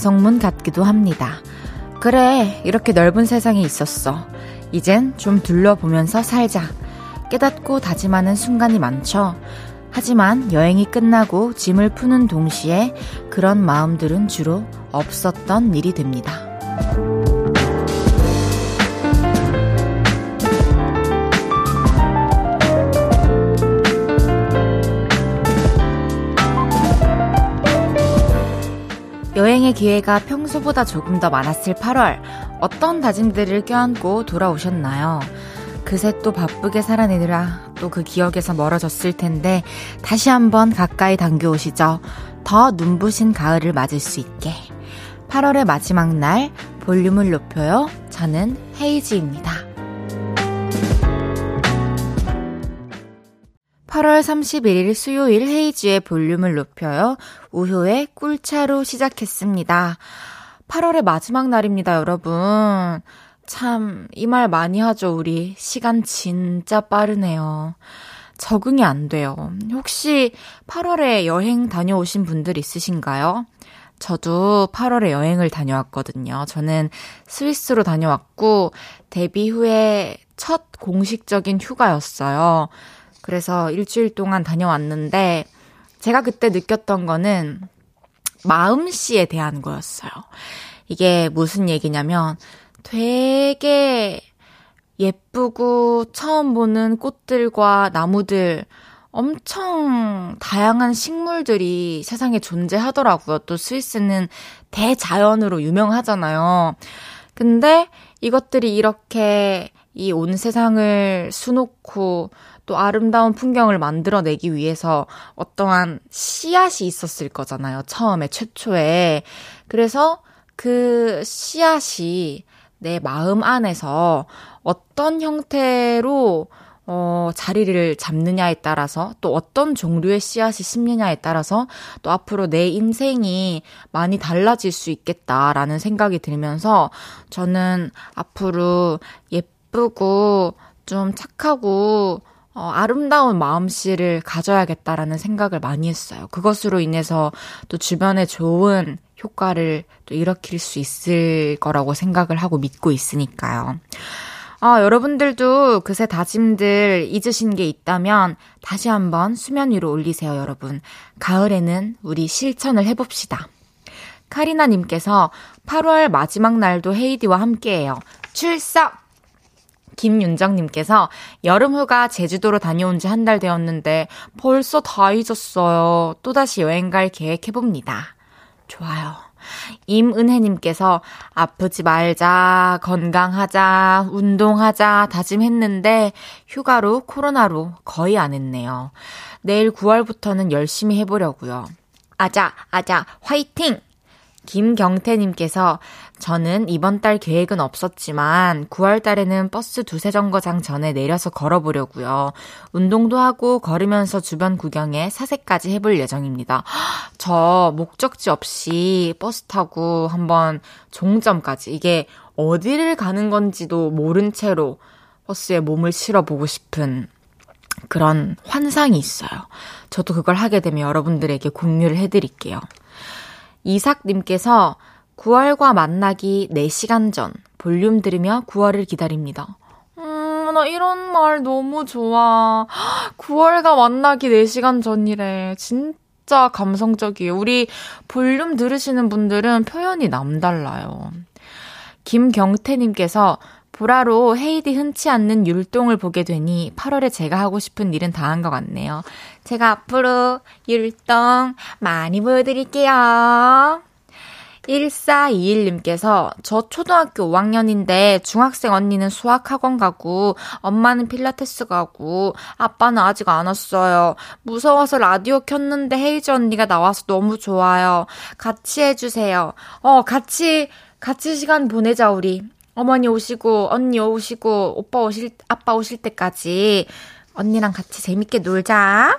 반성문 같기도 합니다. 그래, 이렇게 넓은 세상에 있었어. 이젠 좀 둘러보면서 살자. 깨닫고 다짐하는 순간이 많죠. 하지만 여행이 끝나고 짐을 푸는 동시에 그런 마음들은 주로 없었던 일이 됩니다. 여행의 기회가 평소보다 조금 더 많았을 8월, 어떤 다짐들을 껴안고 돌아오셨나요? 그새 또 바쁘게 살아내느라 또 그 기억에서 멀어졌을 텐데, 다시 한번 가까이 당겨오시죠. 더 눈부신 가을을 맞을 수 있게. 8월의 마지막 날, 볼륨을 높여요. 저는 헤이지입니다. 8월 31일 수요일 헤이즈의 볼륨을 높여요. 우효의 꿀차로 시작했습니다. 8월의 마지막 날입니다, 여러분. 참, 이 말 많이 하죠, 우리. 시간 진짜 빠르네요. 적응이 안 돼요. 혹시 8월에 여행 다녀오신 분들 있으신가요? 저도 8월에 여행을 다녀왔거든요. 저는 스위스로 다녀왔고, 데뷔 후에 첫 공식적인 휴가였어요. 그래서 일주일 동안 다녀왔는데 제가 그때 느꼈던 거는 마음씨에 대한 거였어요. 이게 무슨 얘기냐면 되게 예쁘고 처음 보는 꽃들과 나무들 엄청 다양한 식물들이 세상에 존재하더라고요. 또 스위스는 대자연으로 유명하잖아요. 근데 이것들이 이렇게 이 온 세상을 수놓고 또 아름다운 풍경을 만들어내기 위해서 어떠한 씨앗이 있었을 거잖아요. 처음에, 최초에. 그래서 그 씨앗이 내 마음 안에서 어떤 형태로 어, 자리를 잡느냐에 따라서 또 어떤 종류의 씨앗이 심느냐에 따라서 또 앞으로 내 인생이 많이 달라질 수 있겠다라는 생각이 들면서 저는 앞으로 예 쁘고 좀 착하고 어, 아름다운 마음씨를 가져야겠다라는 생각을 많이 했어요. 그것으로 인해서 또 주변에 좋은 효과를 또 일으킬 수 있을 거라고 생각을 하고 믿고 있으니까요. 아, 여러분들도 그새 다짐들 잊으신 게 있다면 다시 한번 수면 위로 올리세요, 여러분. 가을에는 우리 실천을 해봅시다. 카리나님께서 8월 마지막 날도 헤이디와 함께해요. 출석! 김윤정님께서 여름 휴가 제주도로 다녀온 지 한 달 되었는데 벌써 다 잊었어요. 또다시 여행 갈 계획해봅니다. 좋아요. 임은혜님께서 아프지 말자, 건강하자, 운동하자 다짐했는데 휴가로 코로나로 거의 안 했네요. 내일 9월부터는 열심히 해보려고요. 아자, 아자, 화이팅! 김경태님께서 저는 이번 달 계획은 없었지만 9월 달에는 버스 두세 정거장 전에 내려서 걸어보려고요. 운동도 하고 걸으면서 주변 구경에 사색까지 해볼 예정입니다. 저 목적지 없이 버스 타고 한번 종점까지 이게 어디를 가는 건지도 모른 채로 버스에 몸을 실어보고 싶은 그런 환상이 있어요. 저도 그걸 하게 되면 여러분들에게 공유를 해드릴게요. 이삭님께서 9월과 만나기 4시간 전 볼륨 들으며 9월을 기다립니다. 음, 나 이런 말 너무 좋아. 9월과 만나기 4시간 전이래. 진짜 감성적이에요. 우리 볼륨 들으시는 분들은 표현이 남달라요. 김경태님께서 보라로 헤이디 흔치 않는 율동을 보게 되니 8월에 제가 하고 싶은 일은 다 한 것 같네요. 제가 앞으로 율동 많이 보여드릴게요. 1421님께서 저 초등학교 5학년인데 중학생 언니는 수학학원 가고 엄마는 필라테스 가고 아빠는 아직 안 왔어요. 무서워서 라디오 켰는데 헤이즈 언니가 나와서 너무 좋아요. 같이 해주세요. 어, 같이, 같이 시간 보내자, 우리. 어머니 오시고, 언니 오시고, 오빠 오실, 아빠 오실 때까지 언니랑 같이 재밌게 놀자.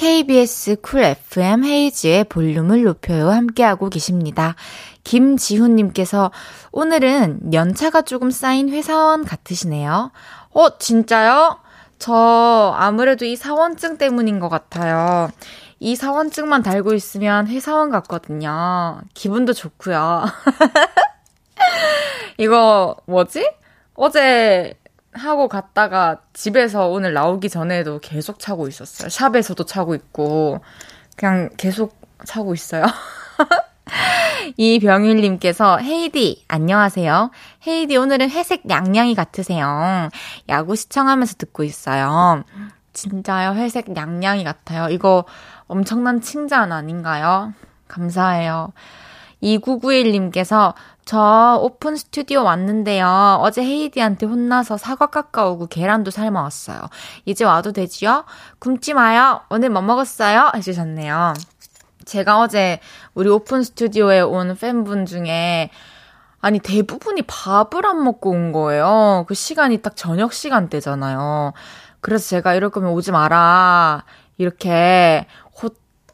KBS 쿨 FM 헤이지의 볼륨을 높여요. 함께하고 계십니다. 김지훈님께서 오늘은 연차가 조금 쌓인 회사원 같으시네요. 어, 진짜요? 저 아무래도 이 사원증 때문인 것 같아요. 이 사원증만 달고 있으면 회사원 같거든요. 기분도 좋고요. 이거 뭐지? 어제 하고 갔다가 집에서 오늘 나오기 전에도 계속 차고 있었어요. 샵에서도 차고 있고 그냥 계속 차고 있어요. 이병일님께서 헤이디 안녕하세요. 헤이디 오늘은 회색 냥냥이 같으세요. 야구 시청하면서 듣고 있어요. 진짜요 회색 냥냥이 같아요. 이거 엄청난 칭찬 아닌가요? 감사해요. 2991님께서 저 오픈 스튜디오 왔는데요. 어제 헤이디한테 혼나서 사과 깎아오고 계란도 삶아 왔어요. 이제 와도 되지요? 굶지 마요. 오늘 뭐 먹었어요? 해주셨네요. 제가 어제 우리 오픈 스튜디오에 온 팬분 중에 아니 대부분이 밥을 안 먹고 온 거예요. 그 시간이 딱 저녁 시간대잖아요. 그래서 제가 이럴 거면 오지 마라. 이렇게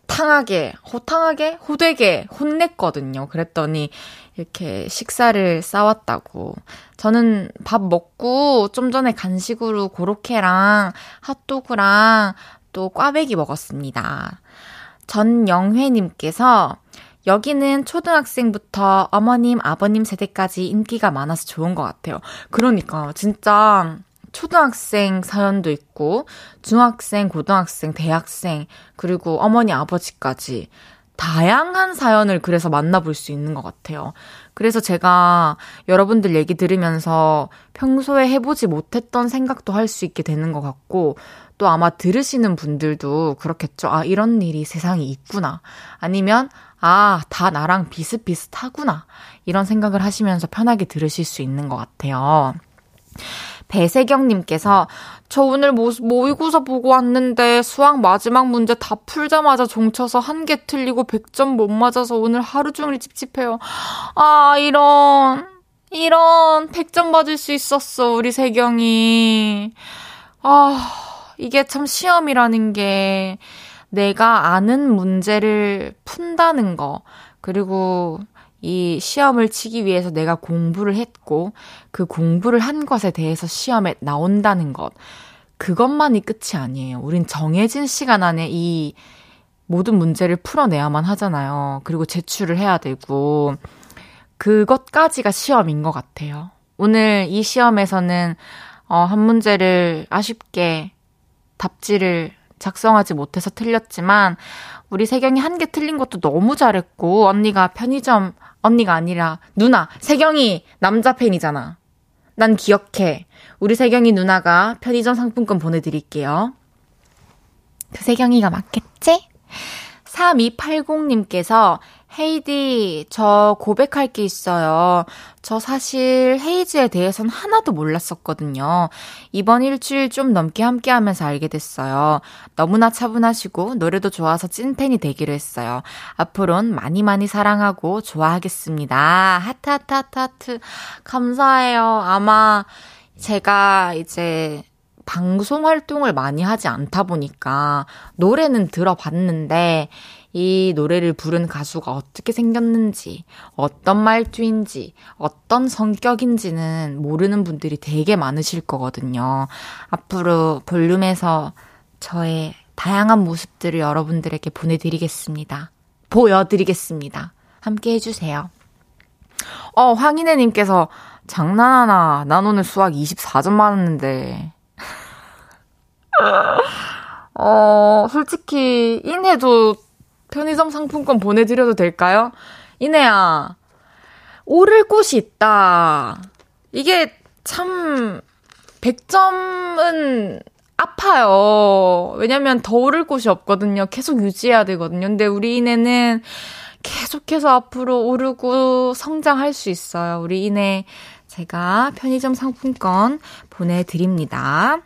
호탕하게, 호탕하게, 호되게 혼냈거든요. 그랬더니 이렇게 식사를 싸왔다고. 저는 밥 먹고 좀 전에 간식으로 고로케랑 핫도그랑 또 꽈배기 먹었습니다. 전영회님께서 여기는 초등학생부터 어머님, 아버님 세대까지 인기가 많아서 좋은 것 같아요. 그러니까 진짜 초등학생 사연도 있고, 중학생, 고등학생, 대학생, 그리고 어머니, 아버지까지 다양한 사연을 그래서 만나볼 수 있는 것 같아요. 그래서 제가 여러분들 얘기 들으면서 평소에 해보지 못했던 생각도 할 수 있게 되는 것 같고, 또 아마 들으시는 분들도 그렇겠죠. 아, 이런 일이 세상에 있구나. 아니면, 아, 다 나랑 비슷비슷하구나. 이런 생각을 하시면서 편하게 들으실 수 있는 것 같아요. 배세경님께서 저 오늘 모, 모의고사 보고 왔는데 수학 마지막 문제 다 풀자마자 종쳐서 한 개 틀리고 100점 못 맞아서 오늘 하루 종일 찝찝해요. 아, 이런, 이런 100점 맞을 수 있었어, 우리 세경이. 아, 이게 참 시험이라는 게 내가 아는 문제를 푼다는 거, 그리고 이 시험을 치기 위해서 내가 공부를 했고 그 공부를 한 것에 대해서 시험에 나온다는 것. 그것만이 끝이 아니에요. 우린 정해진 시간 안에 이 모든 문제를 풀어내야만 하잖아요. 그리고 제출을 해야 되고 그것까지가 시험인 것 같아요. 오늘 이 시험에서는 어, 한 문제를 아쉽게 답지를 작성하지 못해서 틀렸지만 우리 세경이 한 개 틀린 것도 너무 잘했고 언니가 편의점 언니가 아니라 누나. 세경이 남자 팬이잖아. 난 기억해. 우리 세경이 누나가 편의점 상품권 보내드릴게요. 그 세경이가 맞겠지? 3280님께서 헤이디, 저 고백할 게 있어요. 저 사실 헤이즈에 대해선 하나도 몰랐었거든요. 이번 일주일 좀 넘게 함께 하면서 알게 됐어요. 너무나 차분하시고 노래도 좋아서 찐팬이 되기로 했어요. 앞으론 많이 많이 사랑하고 좋아하겠습니다. 하트, 하트, 하트, 하트. 감사해요. 아마 제가 이제 방송 활동을 많이 하지 않다 보니까 노래는 들어봤는데 이 노래를 부른 가수가 어떻게 생겼는지, 어떤 말투인지, 어떤 성격인지는 모르는 분들이 되게 많으실 거거든요. 앞으로 볼륨에서 저의 다양한 모습들을 여러분들에게 보내드리겠습니다. 보여드리겠습니다. 함께 해주세요. 어, 황인혜님께서 장난하나. 난 오늘 수학 24점 맞았는데. 어, 솔직히, 인해도 편의점 상품권 보내드려도 될까요? 이내야, 오를 곳이 있다. 이게 참, 100점은 아파요. 왜냐면 더 오를 곳이 없거든요. 계속 유지해야 되거든요. 근데 우리 이내는 계속해서 앞으로 오르고 성장할 수 있어요. 우리 이내 제가 편의점 상품권 보내드립니다.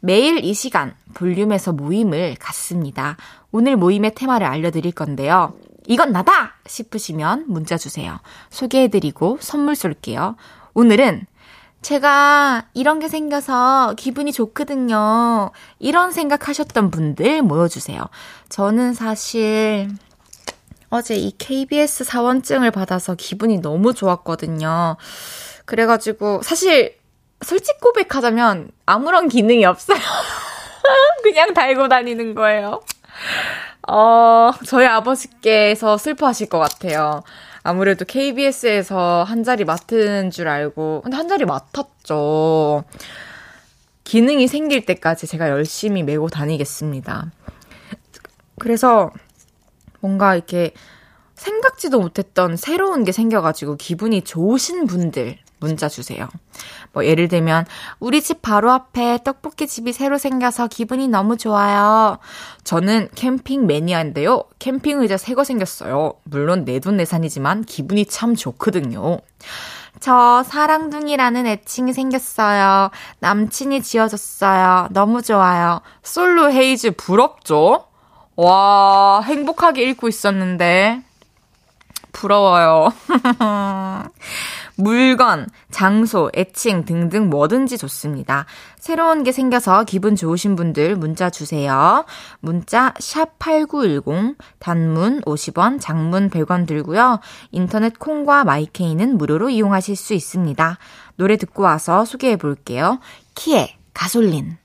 매일 이 시간 볼륨에서 모임을 갖습니다. 오늘 모임의 테마를 알려드릴 건데요. 이건 나다! 싶으시면 문자 주세요. 소개해드리고 선물 쏠게요. 오늘은 제가 이런 게 생겨서 기분이 좋거든요. 이런 생각하셨던 분들 모여주세요. 저는 사실 어제 이 KBS 사원증을 받아서 기분이 너무 좋았거든요. 그래가지고 사실 솔직 고백하자면 아무런 기능이 없어요. 그냥 달고 다니는 거예요. 어, 저희 아버지께서 슬퍼하실 것 같아요. 아무래도 KBS에서 한 자리 맡은 줄 알고, 근데 한 자리 맡았죠. 기능이 생길 때까지 제가 열심히 메고 다니겠습니다. 그래서 뭔가 이렇게 생각지도 못했던 새로운 게 생겨가지고 기분이 좋으신 분들 문자 주세요. 뭐 예를 들면 우리 집 바로 앞에 떡볶이 집이 새로 생겨서 기분이 너무 좋아요. 저는 캠핑 매니아인데요. 캠핑 의자 새거 생겼어요. 물론 내돈내산이지만 기분이 참 좋거든요. 저 사랑둥이라는 애칭이 생겼어요. 남친이 지어줬어요. 너무 좋아요. 솔로 헤이즈 부럽죠? 와, 행복하게 읽고 있었는데. 부러워요. 물건, 장소, 애칭 등등 뭐든지 좋습니다. 새로운 게 생겨서 기분 좋으신 분들 문자 주세요. 문자 샵8910 단문 50원, 장문 100원 들고요. 인터넷 콩과 마이케이는 무료로 이용하실 수 있습니다. 노래 듣고 와서 소개해 볼게요. 키에 가솔린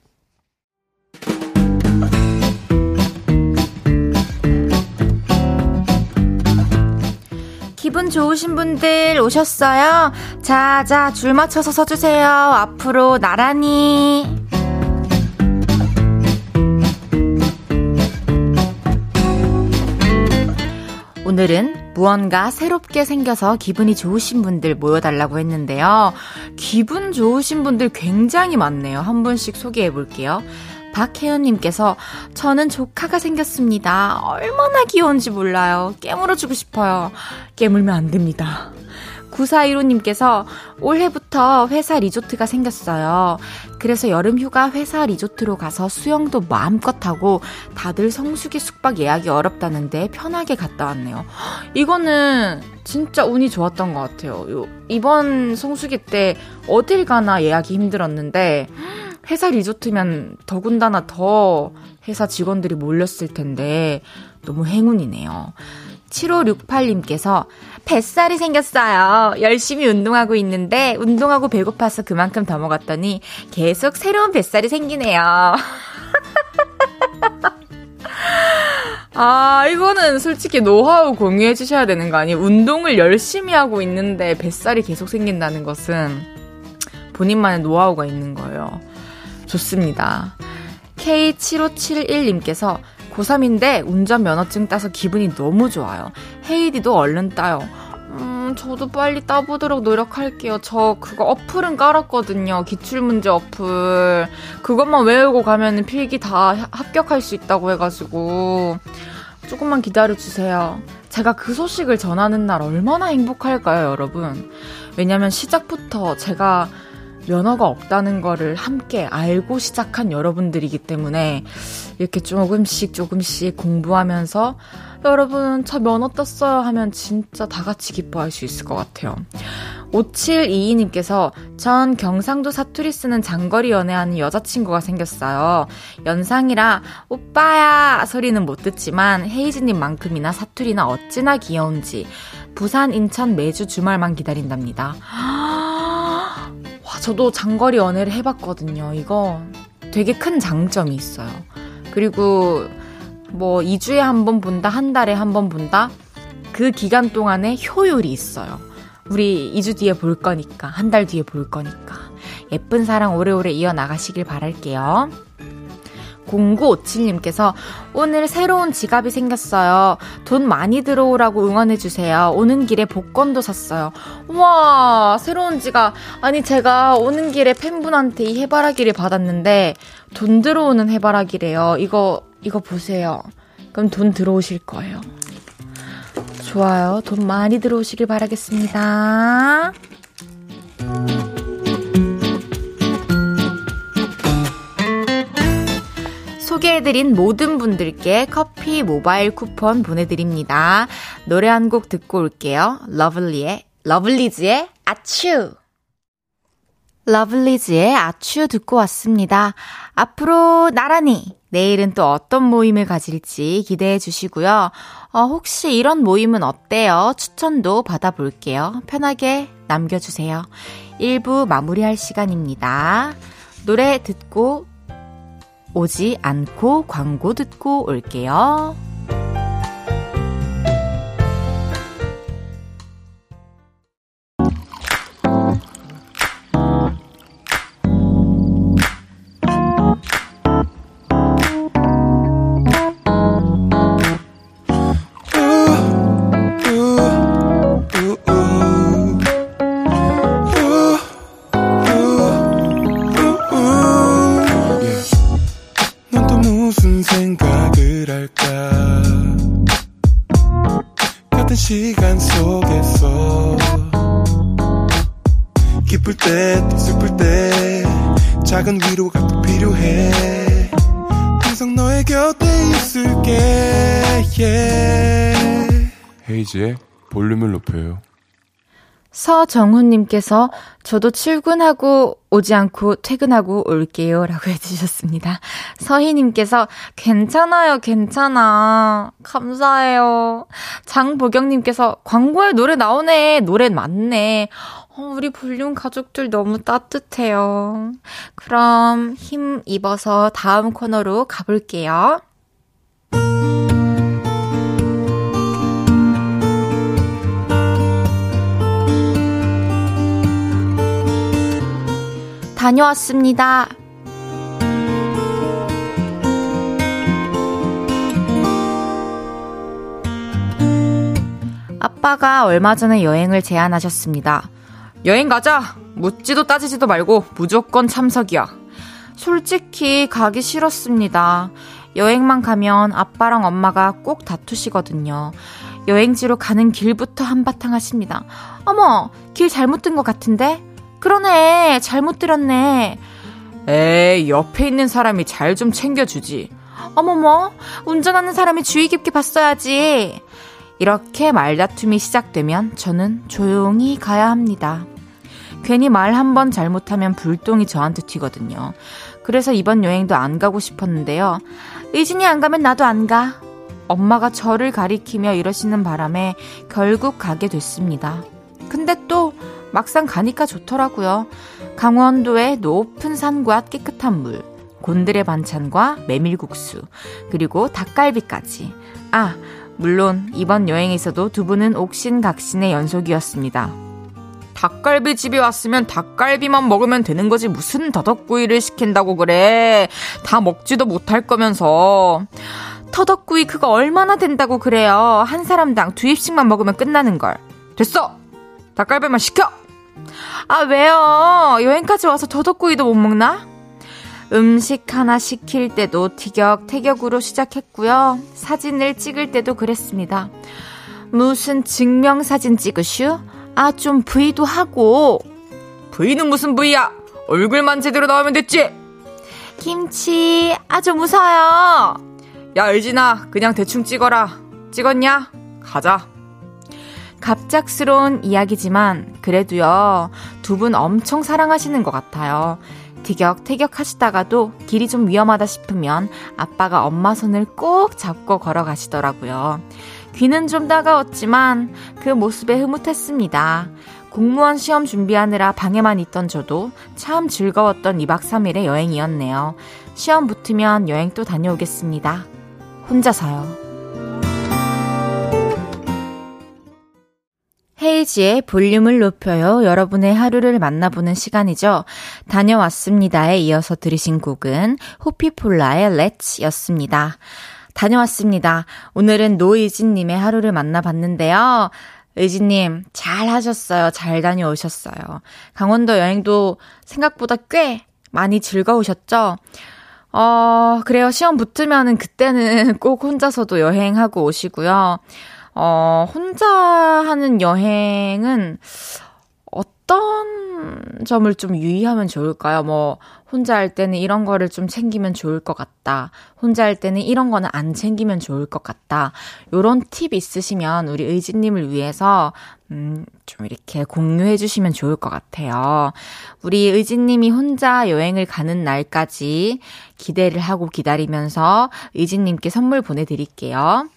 기분 좋으신 분들 오셨어요? 자, 자, 줄 맞춰서 서주세요. 앞으로 나란히. 오늘은 무언가 새롭게 생겨서 기분이 좋으신 분들 모여달라고 했는데요. 기분 좋으신 분들 굉장히 많네요. 한 분씩 소개해 볼게요. 박혜연님께서 저는 조카가 생겼습니다. 얼마나 귀여운지 몰라요. 깨물어주고 싶어요. 깨물면 안 됩니다. 9415님께서 올해부터 회사 리조트가 생겼어요. 그래서 여름 휴가 회사 리조트로 가서 수영도 마음껏 하고 다들 성수기 숙박 예약이 어렵다는데 편하게 갔다 왔네요. 이거는 진짜 운이 좋았던 것 같아요. 이번 성수기 때 어딜 가나 예약이 힘들었는데 회사 리조트면 더군다나 더 회사 직원들이 몰렸을 텐데 너무 행운이네요. 7568님께서 뱃살이 생겼어요. 열심히 운동하고 있는데 운동하고 배고파서 그만큼 더 먹었더니 계속 새로운 뱃살이 생기네요. 아, 이거는 솔직히 노하우 공유해 주셔야 되는 거 아니에요? 운동을 열심히 하고 있는데 뱃살이 계속 생긴다는 것은 본인만의 노하우가 있는 거예요. 좋습니다. K7571님께서 고3인데 운전면허증 따서 기분이 너무 좋아요. 헤이디도 얼른 따요. 음, 저도 빨리 따보도록 노력할게요. 저 그거 어플은 깔았거든요. 기출문제 어플. 그것만 외우고 가면 필기 다 합격할 수 있다고 해가지고. 조금만 기다려주세요. 제가 그 소식을 전하는 날 얼마나 행복할까요, 여러분? 왜냐면 시작부터 제가 면허가 없다는 거를 함께 알고 시작한 여러분들이기 때문에 이렇게 조금씩 조금씩 공부하면서 여러분 저 면허 떴어요 하면 진짜 다 같이 기뻐할 수 있을 것 같아요. 5722님께서 전 경상도 사투리 쓰는 장거리 연애하는 여자친구가 생겼어요. 연상이라 오빠야 소리는 못 듣지만 헤이즈님만큼이나 사투리나 어찌나 귀여운지 부산 인천 매주 주말만 기다린답니다. 와, 저도 장거리 연애를 해봤거든요. 이거 되게 큰 장점이 있어요. 그리고 뭐 2주에 한 번 본다, 한 달에 한 번 본다? 그 기간 동안에 효율이 있어요. 우리 2주 뒤에 볼 거니까, 한 달 뒤에 볼 거니까. 예쁜 사랑 오래오래 이어나가시길 바랄게요. 0957님께서 오늘 새로운 지갑이 생겼어요. 돈 많이 들어오라고 응원해주세요. 오는 길에 복권도 샀어요. 와, 새로운 지갑. 아니, 제가 오는 길에 팬분한테 이 해바라기를 받았는데 돈 들어오는 해바라기래요. 이거, 이거 보세요. 그럼 돈 들어오실 거예요. 좋아요. 돈 많이 들어오시길 바라겠습니다. 소개해드린 모든 분들께 커피 모바일 쿠폰 보내드립니다. 노래 한 곡 듣고 올게요. 러블리의, 러블리즈의 아츄! 러블리즈의 아츄 듣고 왔습니다. 앞으로 나란히 내일은 또 어떤 모임을 가질지 기대해 주시고요. 어, 혹시 이런 모임은 어때요? 추천도 받아볼게요. 편하게 남겨주세요. 1부 마무리할 시간입니다. 노래 듣고 오지 않고 광고 듣고 올게요. 헤이지의 볼륨을 높여요. 서정훈님께서 저도 출근하고 오지 않고 퇴근하고 올게요. 라고 해주셨습니다. 서희님께서 괜찮아요, 괜찮아. 감사해요. 장보경님께서 광고에 노래 나오네. 노래 맞네. 어, 우리 볼륨 가족들 너무 따뜻해요. 그럼 힘 입어서 다음 코너로 가볼게요. 다녀왔습니다. 아빠가 얼마 전에 여행을 제안하셨습니다. 여행 가자! 묻지도 따지지도 말고 무조건 참석이야. 솔직히 가기 싫었습니다. 여행만 가면 아빠랑 엄마가 꼭 다투시거든요. 여행지로 가는 길부터 한바탕 하십니다. 어머, 길 잘못 든 것 같은데? 그러네. 잘못 들었네. 에이, 옆에 있는 사람이 잘 좀 챙겨주지. 어머머, 운전하는 사람이 주의 깊게 봤어야지. 이렇게 말다툼이 시작되면 저는 조용히 가야 합니다. 괜히 말 한 번 잘못하면 불똥이 저한테 튀거든요. 그래서 이번 여행도 안 가고 싶었는데요. 의진이 안 가면 나도 안 가. 엄마가 저를 가리키며 이러시는 바람에 결국 가게 됐습니다. 근데 또 막상 가니까 좋더라고요. 강원도의 높은 산과 깨끗한 물, 곤드레 반찬과 메밀국수, 그리고 닭갈비까지. 아, 물론 이번 여행에서도 두 분은 옥신각신의 연속이었습니다. 닭갈비 집에 왔으면 닭갈비만 먹으면 되는 거지 무슨 더덕구이를 시킨다고 그래. 다 먹지도 못할 거면서. 터덕구이 그거 얼마나 된다고 그래요. 한 사람당 두 입씩만 먹으면 끝나는 걸. 됐어! 닭갈비만 시켜! 아, 왜요? 여행까지 와서 더덕구이도 못 먹나? 음식 하나 시킬 때도 티격태격으로 시작했고요. 사진을 찍을 때도 그랬습니다. 무슨 증명사진 찍으슈? 아, 좀 V도 하고. V는 무슨 V야? 얼굴만 제대로 나오면 됐지? 김치, 아주 무서워요. 야, 의진아, 그냥 대충 찍어라. 찍었냐? 가자. 갑작스러운 이야기지만 그래도요 두 분 엄청 사랑하시는 것 같아요. 티격태격 하시다가도 길이 좀 위험하다 싶으면 아빠가 엄마 손을 꼭 잡고 걸어가시더라고요. 귀는 좀 따가웠지만 그 모습에 흐뭇했습니다. 공무원 시험 준비하느라 방에만 있던 저도 참 즐거웠던 2박 3일의 여행이었네요. 시험 붙으면 여행 또 다녀오겠습니다. 혼자서요. 홈페이지에 볼륨을 높여요. 여러분의 하루를 만나보는 시간이죠. 다녀왔습니다에 이어서 들으신 곡은 호피폴라의 Let's 였습니다. 다녀왔습니다. 오늘은 노이진님의 하루를 만나봤는데요. 의진님, 잘 하셨어요. 잘 다녀오셨어요. 강원도 여행도 생각보다 꽤 많이 즐거우셨죠? 어, 그래요. 시험 붙으면은 그때는 꼭 혼자서도 여행하고 오시고요. 어, 혼자 하는 여행은 어떤 점을 좀 유의하면 좋을까요? 뭐, 혼자 할 때는 이런 거를 좀 챙기면 좋을 것 같다. 혼자 할 때는 이런 거는 안 챙기면 좋을 것 같다. 요런 팁 있으시면 우리 의지님을 위해서, 음, 좀 이렇게 공유해 주시면 좋을 것 같아요. 우리 의지님이 혼자 여행을 가는 날까지 기대를 하고 기다리면서 의지님께 선물 보내드릴게요.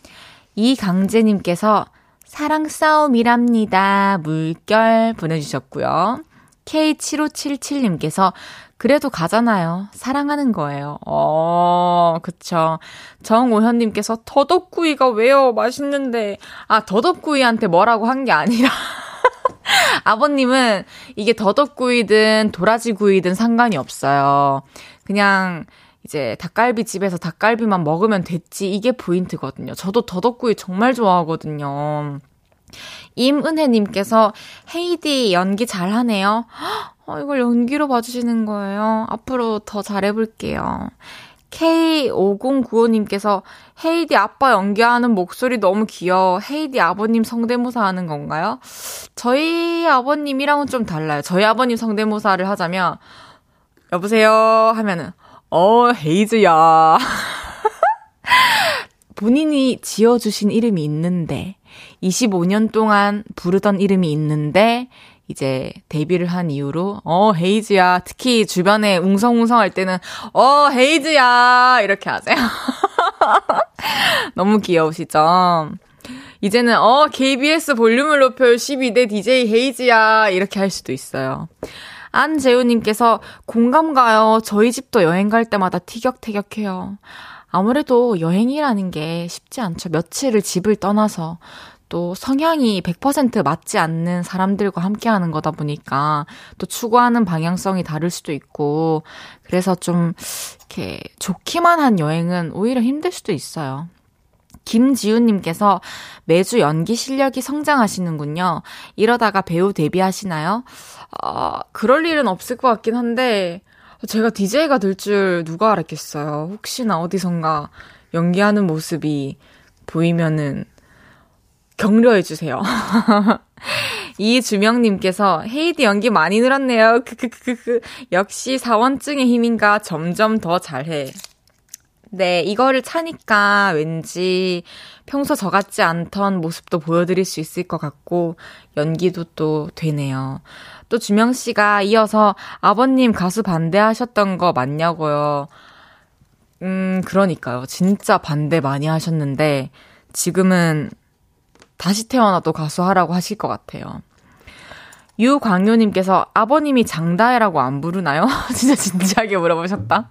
이강재님께서 사랑 싸움이랍니다. 물결 보내주셨고요. K7577님께서 그래도 가잖아요. 사랑하는 거예요. 어, 그쵸. 정오현님께서 더덕구이가 왜요? 맛있는데. 아, 더덕구이한테 뭐라고 한 게 아니라. 아버님은 이게 더덕구이든 도라지구이든 상관이 없어요. 그냥 이제 닭갈비 집에서 닭갈비만 먹으면 됐지. 이게 포인트거든요. 저도 더덕구이 정말 좋아하거든요. 임은혜님께서 헤이디 연기 잘하네요. 어, 이걸 연기로 봐주시는 거예요. 앞으로 더 잘해볼게요. K5095님께서 헤이디 아빠 연기하는 목소리 너무 귀여워. 헤이디 아버님 성대모사 하는 건가요? 저희 아버님이랑은 좀 달라요. 저희 아버님 성대모사를 하자면, 여보세요? 하면은, 어, 헤이즈야. 본인이 지어주신 이름이 있는데, 25년 동안 부르던 이름이 있는데, 이제 데뷔를 한 이후로, 어, 헤이즈야. 특히 주변에 웅성웅성 할 때는, 어, 헤이즈야. 이렇게 하세요. 너무 귀여우시죠? 이제는, 어, KBS 볼륨을 높여 12대 DJ 헤이즈야. 이렇게 할 수도 있어요. 안재우님께서 공감 가요. 저희 집도 여행 갈 때마다 티격태격해요. 아무래도 여행이라는 게 쉽지 않죠. 며칠을 집을 떠나서 또 성향이 100% 맞지 않는 사람들과 함께 하는 거다 보니까 또 추구하는 방향성이 다를 수도 있고 그래서 좀 이렇게 좋기만 한 여행은 오히려 힘들 수도 있어요. 김지훈님께서 매주 연기 실력이 성장하시는군요. 이러다가 배우 데뷔하시나요? 아, 그럴 일은 없을 것 같긴 한데, 제가 DJ가 될 줄 누가 알았겠어요. 혹시나 어디선가 연기하는 모습이 보이면은 격려해주세요. 이주명님께서 헤이디 연기 많이 늘었네요. 크크크크. 역시 사원증의 힘인가 점점 더 잘해. 네, 이거를 차니까 왠지 평소 저 같지 않던 모습도 보여드릴 수 있을 것 같고, 연기도 또 되네요. 또 주명 씨가 이어서 아버님 가수 반대하셨던 거 맞냐고요. 음, 그러니까요. 진짜 반대 많이 하셨는데, 지금은 다시 태어나도 가수 하라고 하실 것 같아요. 유광효님께서 아버님이 장다혜라고 안 부르나요? 진짜 진지하게 물어보셨다.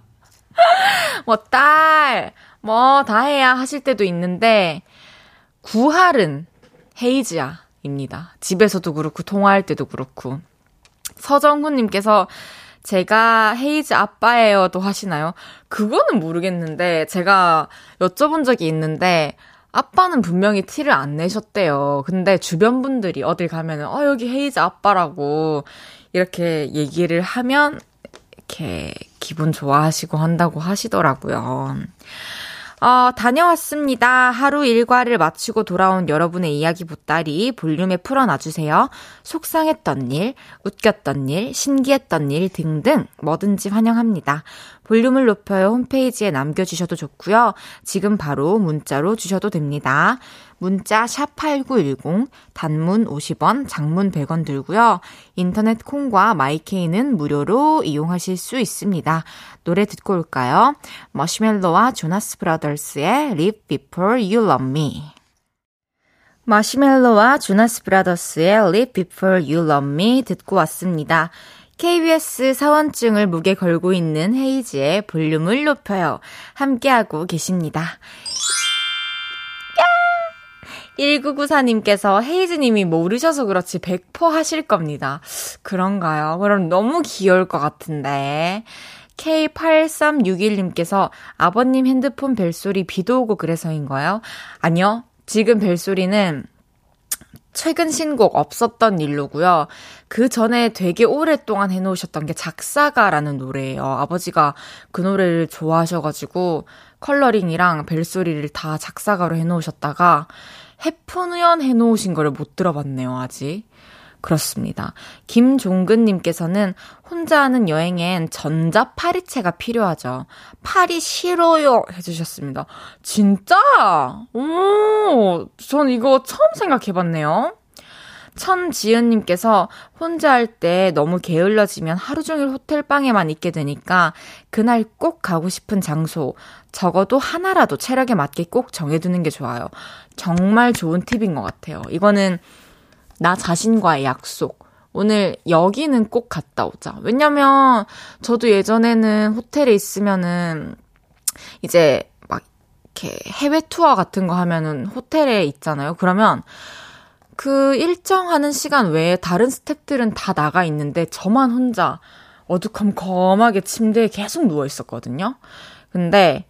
뭐, 딸, 뭐, 다 해야 하실 때도 있는데, 구할은 헤이즈야, 입니다. 집에서도 그렇고, 통화할 때도 그렇고. 서정훈님께서 제가 헤이즈 아빠예요도 하시나요? 그거는 모르겠는데, 제가 여쭤본 적이 있는데, 아빠는 분명히 티를 안 내셨대요. 근데 주변 분들이 어딜 가면은, 어, 여기 헤이즈 아빠라고 이렇게 얘기를 하면, 이렇게 기분 좋아하시고 한다고 하시더라고요. 어, 다녀왔습니다. 하루 일과를 마치고 돌아온 여러분의 이야기 보따리 볼륨에 풀어놔주세요. 속상했던 일, 웃겼던 일, 신기했던 일 등등 뭐든지 환영합니다. 볼륨을 높여요 홈페이지에 남겨주셔도 좋고요. 지금 바로 문자로 주셔도 됩니다. 문자 샵8910 단문 50원, 장문 100원 들고요. 인터넷 콩과 마이케이는 무료로 이용하실 수 있습니다. 노래 듣고 올까요? 머시멜로와 조나스 브라더스의 Live Before You Love Me. 마시멜로와 조나스 브라더스의 Live Before You Love Me 듣고 왔습니다. KBS 사원증을 무게 걸고 있는 헤이지의 볼륨을 높여요. 함께하고 계십니다. 1994님께서 헤이즈님이 모르셔서 그렇지 100% 하실 겁니다. 그런가요? 그럼 너무 귀여울 것 같은데. K8361님께서 아버님 핸드폰 벨소리 비도 오고 그래서인가요? 아니요. 지금 벨소리는 최근 신곡 없었던 일로고요. 그 전에 되게 오랫동안 해놓으셨던 게 작사가라는 노래예요. 아버지가 그 노래를 좋아하셔가지고 컬러링이랑 벨소리를 다 작사가로 해놓으셨다가 해프누연 해놓으신 거를 못 들어봤네요, 아직. 그렇습니다. 김종근님께서는 혼자 하는 여행엔 전자 파리채가 필요하죠. 파리 싫어요 해주셨습니다. 진짜? 오, 전 이거 처음 생각해봤네요. 천지은님께서 혼자 할 때 너무 게을러지면 하루 종일 호텔 방에만 있게 되니까 그날 꼭 가고 싶은 장소, 적어도 하나라도 체력에 맞게 꼭 정해두는 게 좋아요. 정말 좋은 팁인 것 같아요. 이거는 나 자신과의 약속. 오늘 여기는 꼭 갔다 오자. 왜냐면 저도 예전에는 호텔에 있으면은 이제 막 이렇게 해외 투어 같은 거 하면은 호텔에 있잖아요. 그러면 그 일정하는 시간 외에 다른 스탭들은 다 나가 있는데 저만 혼자 어두컴컴하게 침대에 계속 누워 있었거든요. 근데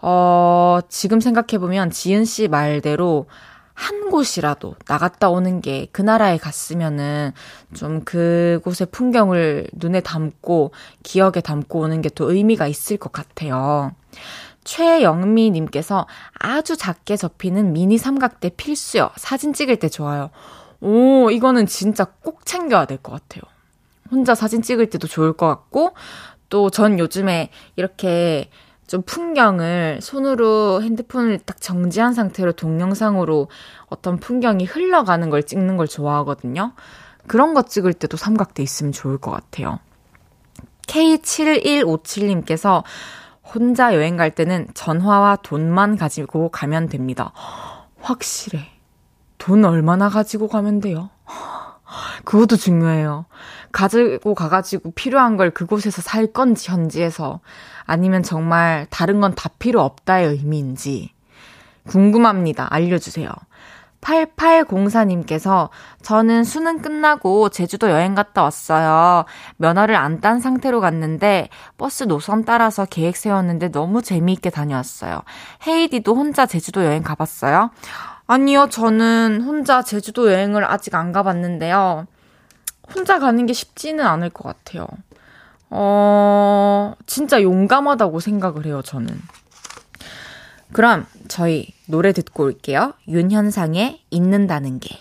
어 지금 생각해 보면 지은 씨 말대로 한 곳이라도 나갔다 오는 게 그 나라에 갔으면은 좀 그곳의 풍경을 눈에 담고 기억에 담고 오는 게 또 의미가 있을 것 같아요. 최영미 님께서 아주 작게 접히는 미니 삼각대 필수요. 사진 찍을 때 좋아요. 오, 이거는 진짜 꼭 챙겨야 될 것 같아요. 혼자 사진 찍을 때도 좋을 것 같고, 또 전 요즘에 이렇게 좀 풍경을 손으로 핸드폰을 딱 정지한 상태로 동영상으로 어떤 풍경이 흘러가는 걸 찍는 걸 좋아하거든요. 그런 거 찍을 때도 삼각대 있으면 좋을 것 같아요. K7157님께서 혼자 여행 갈 때는 전화와 돈만 가지고 가면 됩니다. 확실해. 돈 얼마나 가지고 가면 돼요? 그것도 중요해요. 가지고 가가지고 필요한 걸 그곳에서 살 건지, 현지에서. 아니면 정말 다른 건 다 필요 없다의 의미인지. 궁금합니다. 알려주세요. 8804님께서 저는 수능 끝나고 제주도 여행 갔다 왔어요. 면허를 안 딴 상태로 갔는데 버스 노선 따라서 계획 세웠는데 너무 재미있게 다녀왔어요. 헤이디도 혼자 제주도 여행 가봤어요? 아니요, 저는 혼자 제주도 여행을 아직 안 가봤는데요. 혼자 가는 게 쉽지는 않을 것 같아요. 어, 진짜 용감하다고 생각을 해요, 저는. 그럼 저희 노래 듣고 올게요. 윤현상의 잊는다는 게.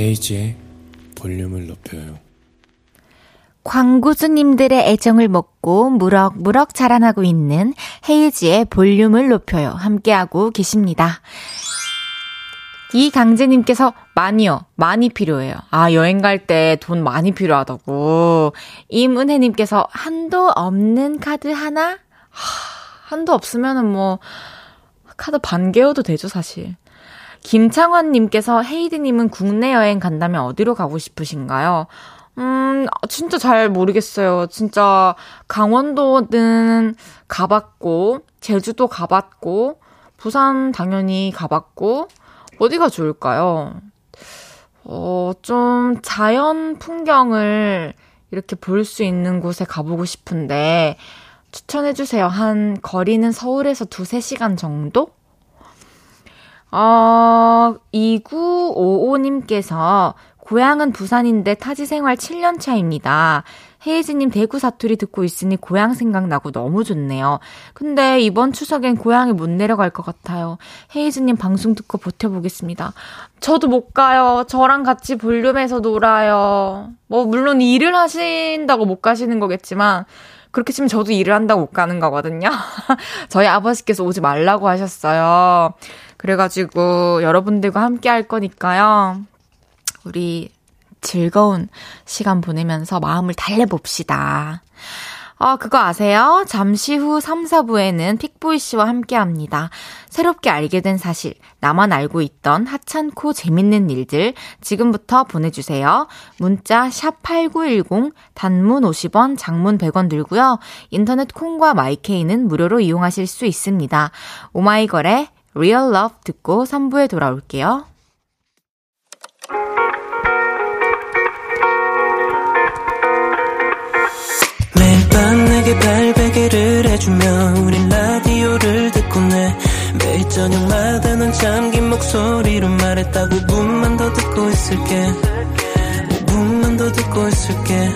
헤이지의 볼륨을 높여요. 광고주님들의 애정을 먹고 무럭무럭 자라나고 있는 헤이지의 볼륨을 높여요. 함께하고 계십니다. 이강재님께서 많이요, 많이 필요해요. 아, 여행 갈 때 돈 많이 필요하다고. 임은혜님께서 한도 없는 카드 하나? 하, 한도 없으면은 뭐, 카드 반 개여도 되죠, 사실. 김창환님께서 헤이드님은 국내 여행 간다면 어디로 가고 싶으신가요? 음, 진짜 잘 모르겠어요. 진짜 강원도는 가봤고, 제주도 가봤고, 부산 당연히 가봤고, 어디가 좋을까요? 어, 좀 자연 풍경을 이렇게 볼 수 있는 곳에 가보고 싶은데, 추천해주세요. 한, 거리는 서울에서 두세 시간 정도? 어, 2955님께서 고향은 부산인데 타지 생활 7년 차입니다. 헤이즈님 대구 사투리 듣고 있으니 고향 생각나고 너무 좋네요. 근데 이번 추석엔 고향에 못 내려갈 것 같아요. 헤이즈님 방송 듣고 버텨보겠습니다. 저도 못 가요. 저랑 같이 볼륨에서 놀아요. 뭐, 물론 일을 하신다고 못 가시는 거겠지만, 그렇게 치면 저도 일을 한다고 못 가는 거거든요. 저희 아버지께서 오지 말라고 하셨어요. 그래가지고 여러분들과 함께 할 거니까요. 우리 즐거운 시간 보내면서 마음을 달래봅시다. 어, 그거 아세요? 잠시 후 3, 4부에는 픽보이 씨와 함께 합니다. 새롭게 알게 된 사실, 나만 알고 있던 하찮고 재밌는 일들 지금부터 보내주세요. 문자 샵8910 단문 50원, 장문 100원 들고요. 인터넷 콩과 마이케이는 무료로 이용하실 수 있습니다. 오마이걸의 Real Love 듣고 3부에 돌아올게요. 밤 내게 발베개를 해주며 우린 라디오를 듣고 내 매일 저녁마다 넌 잠긴 목소리로 말했다 5분만 더 듣고 있을게. 5분만 더 듣고 있을게.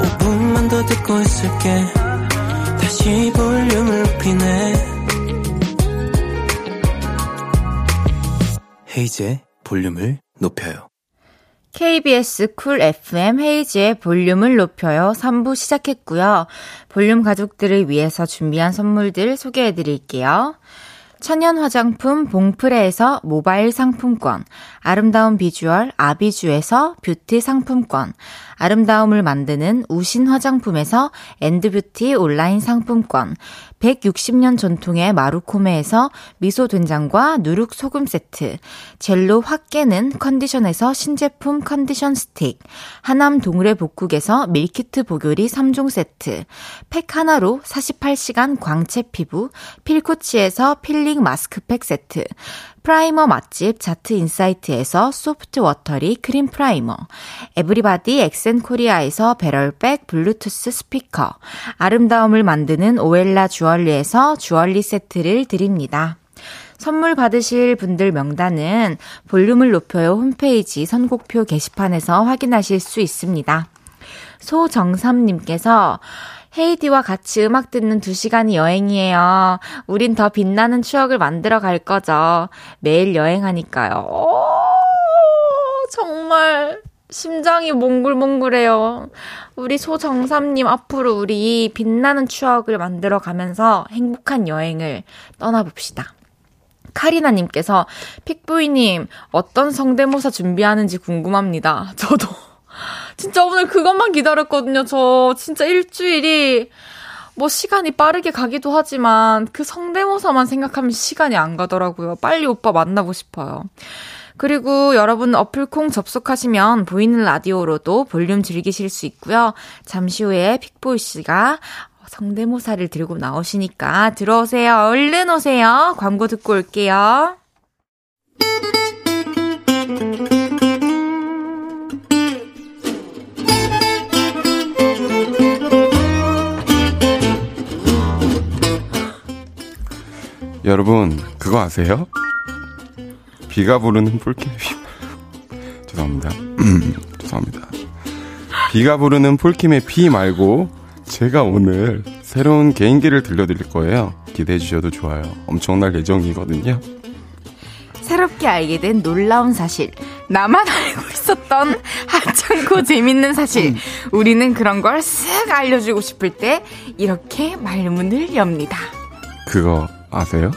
5분만 더 듣고 있을게. 다시 볼륨을 높이네 헤이즈의 볼륨을 높여요 KBS 쿨 FM 헤이즈의 볼륨을 높여요. 3부 시작했고요. 볼륨 가족들을 위해서 준비한 선물들 소개해 드릴게요. 천연 화장품 봉프레에서 모바일 상품권, 아름다운 비주얼 아비주에서 뷰티 상품권, 아름다움을 만드는 우신 화장품에서 엔드뷰티 온라인 상품권, 160년 전통의 마루코메에서 미소 된장과 누룩 소금 세트, 젤로 확 깨는 컨디션에서 신제품 컨디션 스틱, 하남 동래 복국에서 밀키트 복요리 3종 세트, 팩 하나로 48시간 광채 피부, 필코치에서 필링 마스크팩 세트, 프라이머 맛집 자트 인사이트에서 소프트 워터리 크림 프라이머, 에브리바디 엑센 코리아에서 배럴백 블루투스 스피커, 아름다움을 만드는 오엘라 주얼리에서 주얼리 세트를 드립니다. 선물 받으실 분들 명단은 볼륨을 높여요 홈페이지 선곡표 게시판에서 확인하실 수 있습니다. 소정삼님께서 헤이디와 같이 음악 듣는 두 시간이 여행이에요. 우린 더 빛나는 추억을 만들어 갈 거죠. 매일 여행하니까요. 오, 정말 심장이 몽글몽글해요. 우리 소정삼님 앞으로 우리 빛나는 추억을 만들어 가면서 행복한 여행을 떠나봅시다. 카리나님께서 픽부이님 어떤 성대모사 준비하는지 궁금합니다. 저도 진짜 오늘 그것만 기다렸거든요. 저 진짜 일주일이 뭐 시간이 빠르게 가기도 하지만 그 성대모사만 생각하면 시간이 안 가더라고요. 빨리 오빠 만나고 싶어요. 그리고 여러분 어플콩 접속하시면 보이는 라디오로도 볼륨 즐기실 수 있고요. 잠시 후에 픽보이 씨가 성대모사를 들고 나오시니까 들어오세요. 얼른 오세요. 광고 듣고 올게요. 여러분 그거 아세요? 비가 부르는 폴케비 죄송합니다. 죄송합니다. 비가 부르는 폴킴의 비 말고 제가 오늘 새로운 개인기를 들려드릴 거예요. 기대해 주셔도 좋아요. 엄청날 예정이거든요. 새롭게 알게 된 놀라운 사실. 나만 알고 있었던 하찮고 재밌는 사실. 음. 우리는 그런 걸 쓱 알려주고 싶을 때 이렇게 말문을 엽니다. 그거 아세요?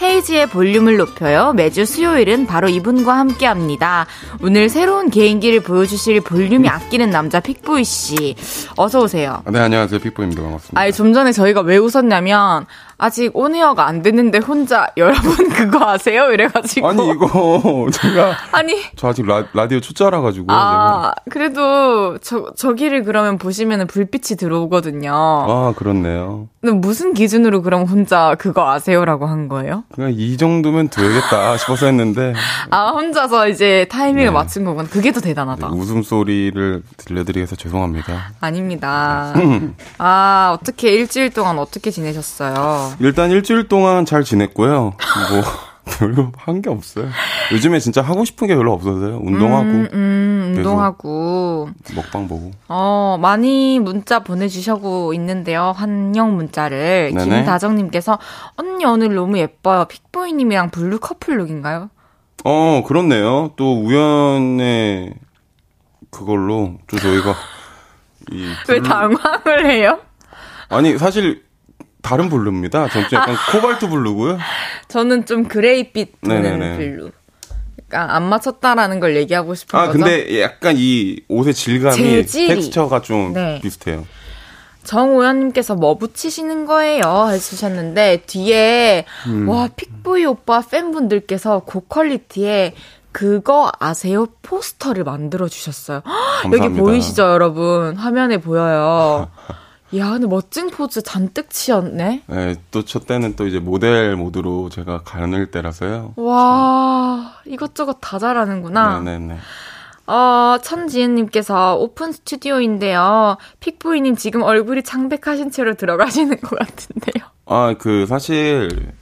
헤이지의 볼륨을 높여요. 매주 수요일은 바로 이분과 함께 합니다. 오늘 새로운 개인기를 보여주실 볼륨이 아끼는 남자 픽보이 씨. 어서오세요. 네, 안녕하세요. 픽보입니다. 반갑습니다. 아니, 좀 전에 저희가 왜 웃었냐면, 아직 온에어가 안 됐는데 혼자 여러분 그거 아세요? 이래가지고 아니 이거 제가 아니 저 아직 라, 라디오 초짜라 가지고 아 그래도 저 저기를 그러면 보시면은 불빛이 들어오거든요. 아 그렇네요. 근데 무슨 기준으로 그럼 혼자 그거 아세요라고 한 거예요? 그냥 이 정도면 돼야겠다 싶어서 했는데 아 혼자서 이제 타이밍을 네. 맞춘 거구나. 그게 더 대단하다. 네, 웃음 소리를 들려드리겠서 죄송합니다. 아닙니다. 아 어떻게 일주일 동안 어떻게 지내셨어요? 일단 일주일 동안 잘 지냈고요. 뭐 별로 한 게 없어요. 요즘에 진짜 하고 싶은 게 별로 없어서요. 운동하고 음, 음. 운동하고 먹방 보고. 어, 많이 문자 보내주셔고 있는데요. 환영 문자를. 네네. 김다정님께서, 언니 오늘 너무 예뻐요. 픽보이님이랑 블루 커플룩인가요? 어 그렇네요. 또 우연의 그걸로 또 저희가 이왜 블루- 당황을 해요? 아니 사실 다른 블루입니다. 전 좀 약간 코발트 블루고요. 저는 좀 gray빛 도는. 블루. 그러니까 안 맞췄다라는 걸 얘기하고 싶은 아 거죠. 근데 약간 이 옷의 질감이 재질이. 텍스처가 좀 네. 비슷해요. 정오연님께서 뭐 붙이시는 거예요? 해주셨는데, 뒤에, 음. 와, 픽보이 오빠 팬분들께서 고퀄리티에 그거 아세요? 포스터를 만들어주셨어요. 여기. 보이시죠, 여러분? 화면에 보여요. 야, 근데 멋진 포즈 잔뜩 취했네? 네, 또첫 때는 또 이제 모델 모드로 제가 가는 때라서요. 와, 이것저것 다 잘하는구나. 네네네. 어, 천지은님께서 오픈 스튜디오인데요. 픽보이님 지금 얼굴이 창백하신 채로 들어가시는 것 같은데요. 아, 그, 사실,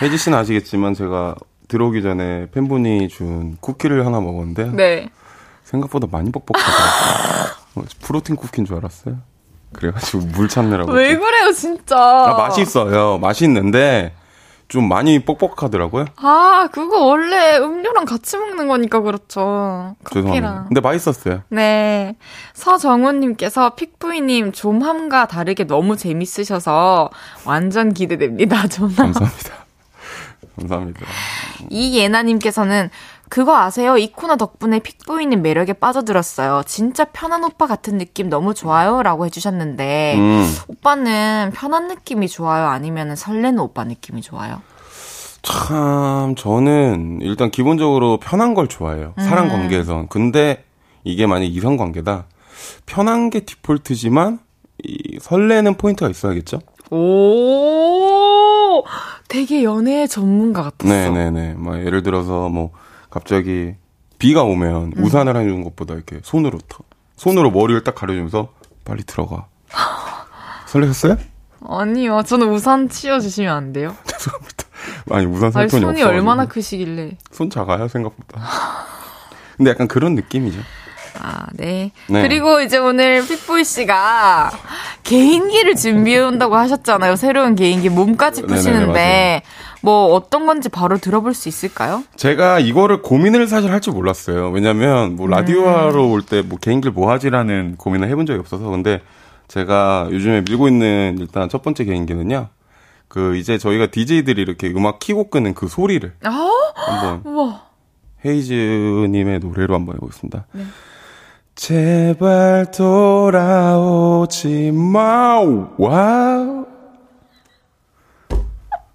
혜지 씨는 아시겠지만 제가 들어오기 전에 팬분이 준 쿠키를 하나 먹었는데, 네. 생각보다 많이. 어, 프로틴 쿠키인 줄 알았어요. 그래가지고 물 찾느라고. 왜 그래요, 진짜? 아, 맛이 있어요. 맛이 있는데, 좀 많이 뻑뻑하더라고요. 아, 그거 원래 음료랑 같이 먹는 거니까 그렇죠. 죄송합니다. 커피랑. 근데 맛있었어요. 네. 서정훈님께서 픽부이님 좀함과 다르게 너무 재밌으셔서 완전 기대됩니다. 좀함. 감사합니다. 감사합니다. 이예나님께서는 그거 아세요? 이 코너 덕분에 픽보이님 매력에 빠져들었어요. 진짜 편한 오빠 같은 느낌 너무 좋아요. 라고 해주셨는데, 음, 오빠는 편한 느낌이 좋아요? 아니면 설레는 오빠 느낌이 좋아요? 참, 저는 일단 기본적으로 편한 걸 좋아해요. 사람 관계에선. 근데 이게 만약 이성 관계다. 편한 게 디폴트지만, 이 설레는 포인트가 있어야겠죠? 오, 되게 연애 전문가 같았어. 네네네. 막 예를 들어서 뭐, 갑자기 비가 오면 우산을 해주는 것보다 이렇게 손으로 터, 손으로 머리를 딱 가려주면서 빨리 들어가. 설레셨어요? 아니요, 저는 우산 치워주시면 안 돼요? 죄송합니다. 아니, 우산 살 아니, 손이 없어. 얼마나 크시길래. 손 작아요, 생각보다. 근데 약간 그런 느낌이죠. 아, 네. 네. 그리고 이제 오늘 픽보이 씨가 개인기를 준비해 온다고 하셨잖아요. 새로운 개인기 몸까지 푸시는데 뭐 어떤 건지 바로 들어볼 수 있을까요? 제가 이거를 고민을 사실 할 줄 몰랐어요. 왜냐면 뭐 라디오 하러 올 때 뭐 개인기를 뭐 하지라는 고민을 해본 적이 없어서 근데 제가 요즘에 밀고 있는 일단 첫 번째 개인기는요. 그 이제 저희가 DJ들이 이렇게 음악 키고 끄는 그 소리를 아, 한번 우와. 헤이즈님의 노래로 한번 해보겠습니다. 제발 돌아오지 마. 와우.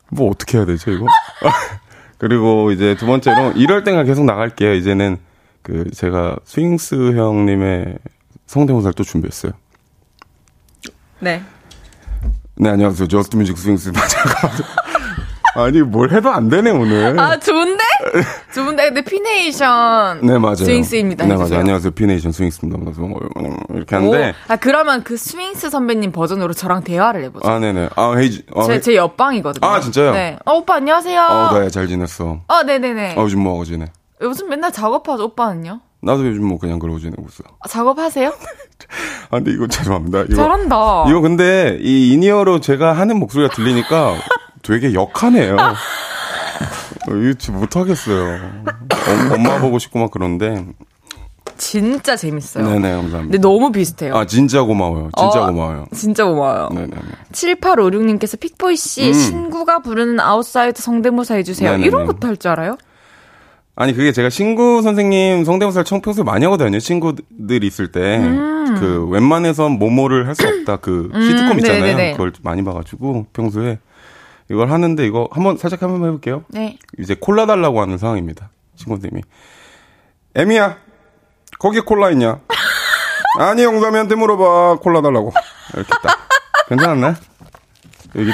뭐 어떻게 해야 되죠 이거? 그리고 이제 두 번째로 이럴 땐가 계속 나갈게요. 이제는 그 제가 스윙스 형님의 성대모사를 또 준비했어요. 네. 네 안녕하세요. 저스트 뮤직 스윙스 맞아가 아니 뭘 해도 안 되네 오늘. 아, 좋은데? 좋은데? 근데 피네이션. 네 맞아요. 스윙스입니다. 네 해주세요. 맞아요. 안녕하세요. 피네이션 스윙스입니다. 그래서 이렇게 하는데 오, 아, 그러면 그 스윙스 선배님 버전으로 저랑 대화를 해보죠. 아 네네. 아 헤이즈. 아, 제, 헤- 제 옆방이거든요. 아, 진짜요? 네. 어, 오빠 안녕하세요. 어, 네, 잘 지냈어. 어, 네네네. 아, 요즘 뭐 하고 지내? 요즘 맨날 작업하죠, 오빠는요? 나도 요즘 뭐 그냥 그러고 지내고 있어. 아, 작업하세요? 아, 근데 이거 죄송합니다. 이거, 잘한다. 이거 근데 이 in-ear로 제가 하는 목소리가 들리니까 되게 역하네요. 어, 이거 못하겠어요. 어, 엄마 보고 싶고 막 그런데. 진짜 재밌어요. 네네, 근데 감사합니다. 너무 비슷해요. 아, 진짜 고마워요. 진짜 어, 고마워요. 진짜 고마워요. 네네네. 7856님께서 픽보이 씨, 음. 신구가 부르는 아웃사이더 성대모사 해주세요. 네네네. 이런 것도 할 줄 알아요? 아니, 그게 제가 신구 선생님 성대모사를 청 평소에 많이 하거든요. 친구들 있을 때. 그, 웬만해선 뭐뭐를 할 수 없다. 그, 시트콤 있잖아요. 음. 네네네. 그걸 좀 많이 봐가지고, 평소에. 이걸 하는데 이거 한번 살짝 한번 해볼게요. 네. 이제 콜라 달라고 하는 상황입니다. 친구님이. 에미야, 거기 콜라 있냐? 아니, 영삼이한테 물어봐. 콜라 달라고. 이렇게 딱. 괜찮았나? 여기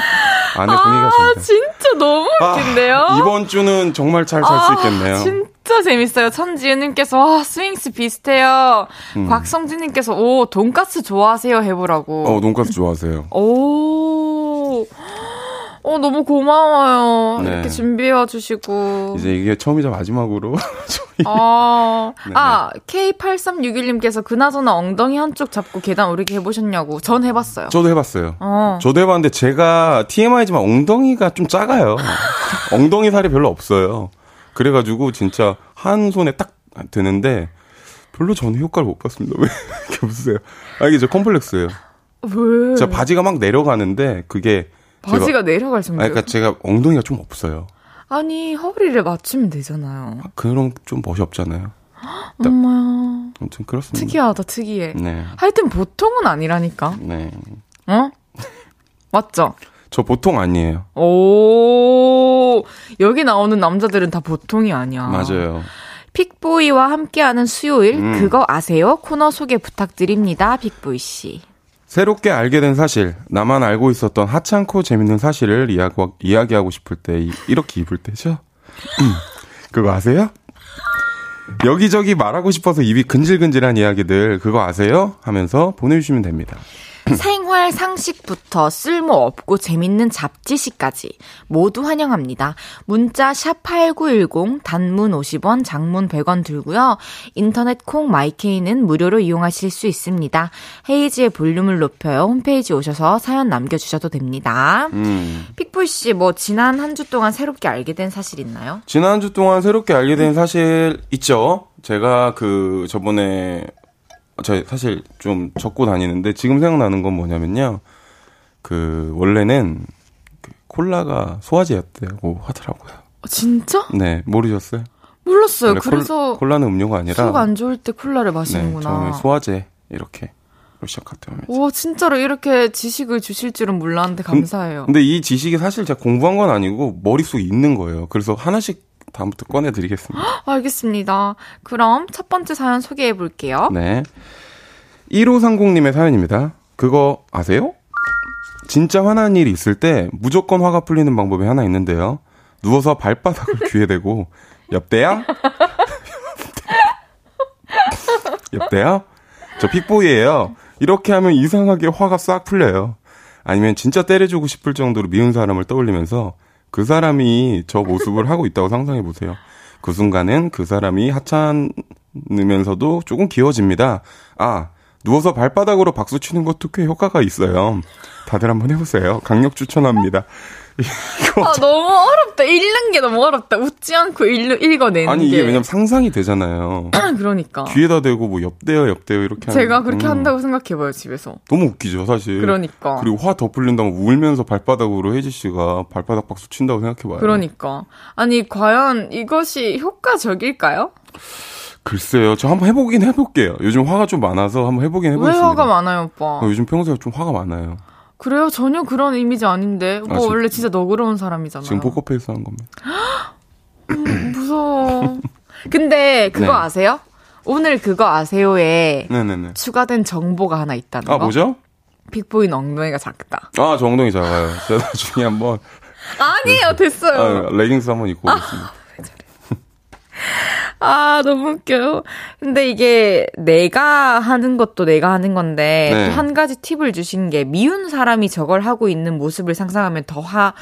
안에 분위기가 아. 진짜 너무 웃긴데요? 아, 이번 주는 정말 잘잘수 아, 있겠네요. 진짜 재밌어요. 천지은님께서, 와, 스윙스 비슷해요. 음. 곽성진님께서, 오, 돈까스 좋아하세요? 해보라고. 어, 돈까스 좋아하세요. 오, 어, 너무 고마워요. 네. 이렇게 준비해 주시고. 이제 이게 처음이자 마지막으로 아, 네네. 아, K8361님께서 그나저나 엉덩이 한쪽 잡고 계단 오르기 해보셨냐고. 전 해봤어요. 저도 해봤어요. 어. 저도 해봤는데 제가 TMI지만 엉덩이가 좀 작아요. 엉덩이 살이 별로 없어요. 그래가지고 진짜 한 손에 딱 드는데 별로 저는 효과를 못 봤습니다. 왜 이렇게 웃으세요? 아 이게 저 컴플렉스예요. 왜? 제가 바지가 막 내려가는데 그게 바지가 내려갈 아 정도요? 그러니까 제가 엉덩이가 좀 없어요. 아니, 허리를 맞추면 되잖아요. 그런 좀 멋이 없잖아요. 딱- 엄마야. 아무튼 그렇습니다. 특이하다, 특이해. 네, 하여튼 보통은 아니라니까. 네. 어? 맞죠? 저 보통 아니에요. 오, 여기 나오는 남자들은 다 보통이 아니야. 맞아요. 픽보이와 함께하는 수요일, 음. 그거 아세요? 코너 소개 부탁드립니다, 픽보이 씨. 새롭게 알게 된 사실, 나만 알고 있었던 하찮고 재밌는 사실을 이야기 하고, 이야기하고 싶을 때, 이- 이렇게 입을 때죠? 음, 그거 아세요? 여기저기 말하고 싶어서 입이 근질근질한 이야기들, 그거 아세요? 하면서 보내주시면 됩니다. 생활 상식부터 쓸모없고 재밌는 잡지식까지 모두 환영합니다. 문자 샵8910 단문 50원, 장문 100원 들고요. 인터넷 콩 마이케이는 무료로 이용하실 수 있습니다. 헤이지의 볼륨을 높여요. 홈페이지 오셔서 사연 남겨주셔도 됩니다. 음. 픽보이 씨, 뭐 지난 한 주 동안 새롭게 알게 된 사실 있나요? 지난주 동안 새롭게 알게 된 사실 있죠? 제가 그, 저번에, 저 사실 좀 적고 다니는데, 지금 생각나는 건 뭐냐면요. 그, 원래는, 그 콜라가 소화제였다고 하더라고요. 어, 진짜? 네, 모르셨어요? 몰랐어요. 그래서 콜, 라는 음료가 아니라 속 안 좋을 때 콜라를 네, 마시는구나. 처음에 소화제 이렇게 시작했대요. 와, 진짜로 이렇게 지식을 주실 줄은 몰랐는데 감사해요. 근데 이 지식이 사실 제가 공부한 건 아니고 머릿속에 있는 거예요. 그래서 하나씩 다음부터 꺼내 드리겠습니다. 알겠습니다. 그럼 첫 번째 사연 소개해 볼게요. 네. 1530님의 사연입니다. 그거 아세요? 진짜 화난 일이 있을 때 무조건 화가 풀리는 방법이 하나 있는데요. 누워서 발바닥을 귀에 대고 옆대야? 옆대야? 저 픽보이예요. 이렇게 하면 이상하게 화가 싹 풀려요. 아니면 진짜 때려주고 싶을 정도로 미운 사람을 떠올리면서 그 사람이 저 모습을 하고 있다고 상상해 보세요. 그 순간은 그 사람이 하찮으면서도 조금 귀여워집니다. 아, 누워서 발바닥으로 박수 치는 것도 꽤 효과가 있어요. 다들 한번 해보세요. 강력 추천합니다. 이거 아, 너무 어렵다. 읽는 게 너무 어렵다. 웃지 않고 읽, 읽어내는 아니 게. 이게 왜냐면 상상이 되잖아요. 그러니까. 귀에다 대고 뭐 옆대요 옆대요 이렇게 제가 하는- 그렇게 음, 한다고 생각해봐요, 집에서. 너무 웃기죠 사실. 그러니까. 그리고 화 더 풀린다고 울면서 발바닥으로 혜지 씨가 발바닥 박수 친다고 생각해봐요. 그러니까. 아니, 과연 이것이 효과적일까요? 글쎄요, 저 한번 해보긴 해볼게요. 요즘 화가 좀 많아서 한번 해보긴 왜 해보겠습니다. 화가 많아요, 오빠? 어, 요즘 평소에 좀 화가 많아요. 그래요? 전혀 그런 이미지 아닌데. 오빠 아, 지금- 원래 진짜 너그러운 사람이잖아요. 지금 포커페이스 하는 겁니다. 무서워. 근데 그거 네. 아세요? 오늘 그거 아세요에 네네네. 추가된 정보가 하나 있다는 아 거. 뭐죠? 픽보이 엉덩이가 작다. 아, 저 엉덩이 작아요. 제가 나중에 한번 아니에요, 됐어요. 아, 레깅스 한번 입고 오겠습니다. 아, 너무 웃겨요. 근데 이게 내가 하는 것도 내가 하는 건데 네. 또한 가지 팁을 주신 게 미운 사람이 저걸 하고 있는 모습을 상상하면 더 화,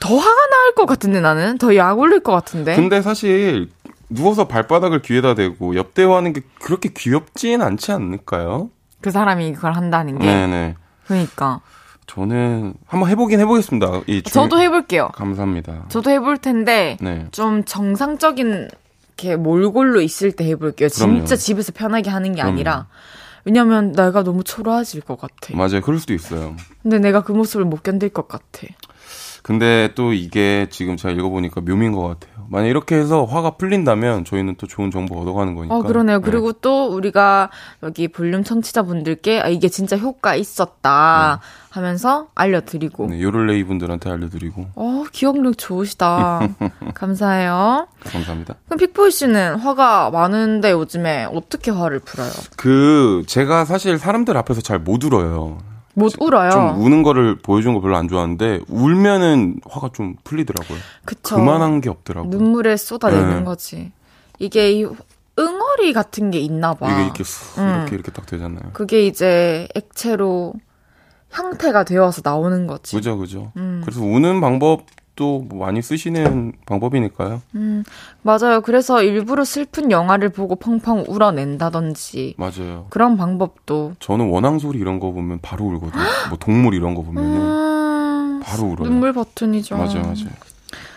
더 화가 날 것 같은데 나는? 더 약 올릴 것 같은데? 근데 사실 누워서 발바닥을 귀에다 대고 옆대화하는 게 그렇게 귀엽진 않지 않을까요? 그 사람이 그걸 한다는 게. 네네. 그러니까. 저는 한번 해보긴 해보겠습니다. 이 중- 저도 해볼게요. 감사합니다. 저도 해볼 텐데 네. 좀 정상적인 이렇게 몰골로 있을 때 해볼게요. 그럼요. 진짜 집에서 편하게 하는 게 그럼요. 아니라 왜냐면 내가 너무 초라해질 것 같아. 맞아요. 그럴 수도 있어요. 근데 내가 그 모습을 못 견딜 것 같아. 근데 또 이게 지금 제가 읽어보니까 묘미인 것 같아요. 만약 이렇게 해서 화가 풀린다면 저희는 또 좋은 정보 얻어가는 거니까. 어, 그러네요. 그리고 네. 또 우리가 여기 볼륨 청취자분들께 아, 이게 진짜 효과 있었다 네. 하면서 알려드리고. 네, 요를레이 분들한테 알려드리고. 어, 기억력 좋으시다. 감사해요. 감사합니다. 그럼 픽보이 씨는 화가 많은데 요즘에 어떻게 화를 풀어요? 그, 제가 사실 사람들 앞에서 잘 못 울어요. 못 울어요. 좀 우는 거를 보여주는 거 별로 안 좋아하는데 울면은 화가 좀 풀리더라고요. 그쵸. 그만한 게 없더라고요. 눈물에 쏟아내는 네. 거지. 이게 이 응어리 같은 게 있나 봐. 이게 이렇게 수, 음. 이렇게 이렇게 딱 되잖아요. 그게 이제 액체로 형태가 되어서 나오는 거지. 그죠, 그죠. 음. 그래서 우는 방법 또뭐 많이 쓰시는 방법이니까요. 음, 맞아요. 그래서 일부러 슬픈 영화를 보고 펑펑 울어낸다든지. 맞아요. 그런 방법도. 저는 원앙 소리 이런 거 보면 바로 울거든요. 뭐 동물 이런 거 보면은 음, 바로 울어요. 눈물 버튼이죠. 맞아요, 맞아요.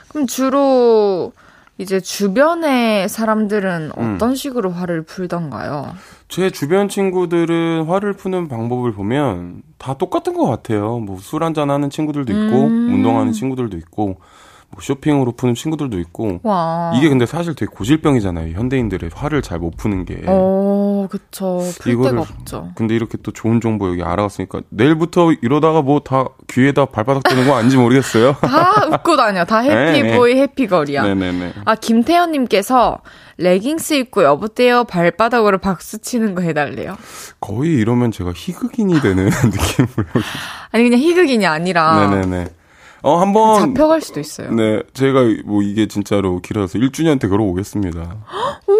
그럼 주로 이제 주변의 사람들은 음. 어떤 음. 식으로 화를 풀던가요? 제 주변 친구들은 화를 푸는 방법을 보면 다 똑같은 것 같아요. 뭐 술 한잔 하는 친구들도 있고, 음. 운동하는 친구들도 있고, 뭐 쇼핑으로 푸는 친구들도 있고 와. 이게 근데 사실 되게 고질병이잖아요. 현대인들의 화를 잘 못 푸는 게. 어, 그쵸. 풀 이거를, 없죠. 근데 이렇게 또 좋은 정보 여기 알아갔으니까 내일부터 이러다가 뭐 다 귀에다 발바닥 대는 거 아닌지 모르겠어요. 다 웃고 다녀. 다 happy boy 네, happy girl이야. 네네네. 아 김태현님께서 레깅스 입고 여보세요 발바닥으로 박수 치는 거 해달래요. 거의 이러면 제가 희극인이 되는 느낌으로. 아니 그냥 희극인이 아니라. 네네네. 어, 한 번. 잡혀갈 수도 있어요. 네. 제가 뭐 이게 진짜로 길어서 1주년 때 걸어오겠습니다. 우와!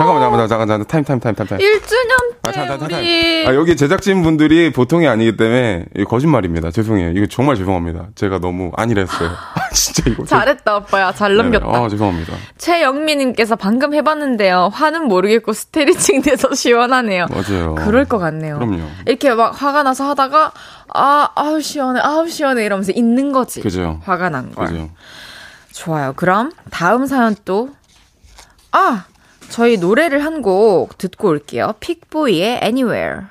잠깐만, 잠깐만, 잠깐만, 타임, 타임, 타임, 타임, 타임. 1주년 때 아, 잠깐, 잠깐, 우리... 아, 여기 제작진 분들이 보통이 아니기 때문에 거짓말입니다. 죄송해요. 이거 정말 죄송합니다. 제가 너무 안일했어요. 아, 진짜 이거. 잘했다, 오빠야. 잘 넘겼다. 아, 죄송합니다. 최영미님께서 방금 해봤는데요. 화는 모르겠고 스테리칭 돼서 시원하네요. 맞아요. 그럴 것 같네요. 그럼요. 이렇게 막 화가 나서 하다가, 아, 아우, 시원해, 아우, 시원해 이러면서 있는 거지. 그죠. 화가 난 걸. 그죠. 좋아요. 그럼 다음 사연 또, 아! 저희 노래를 한 곡 듣고 올게요. 픽보이의 Anywhere.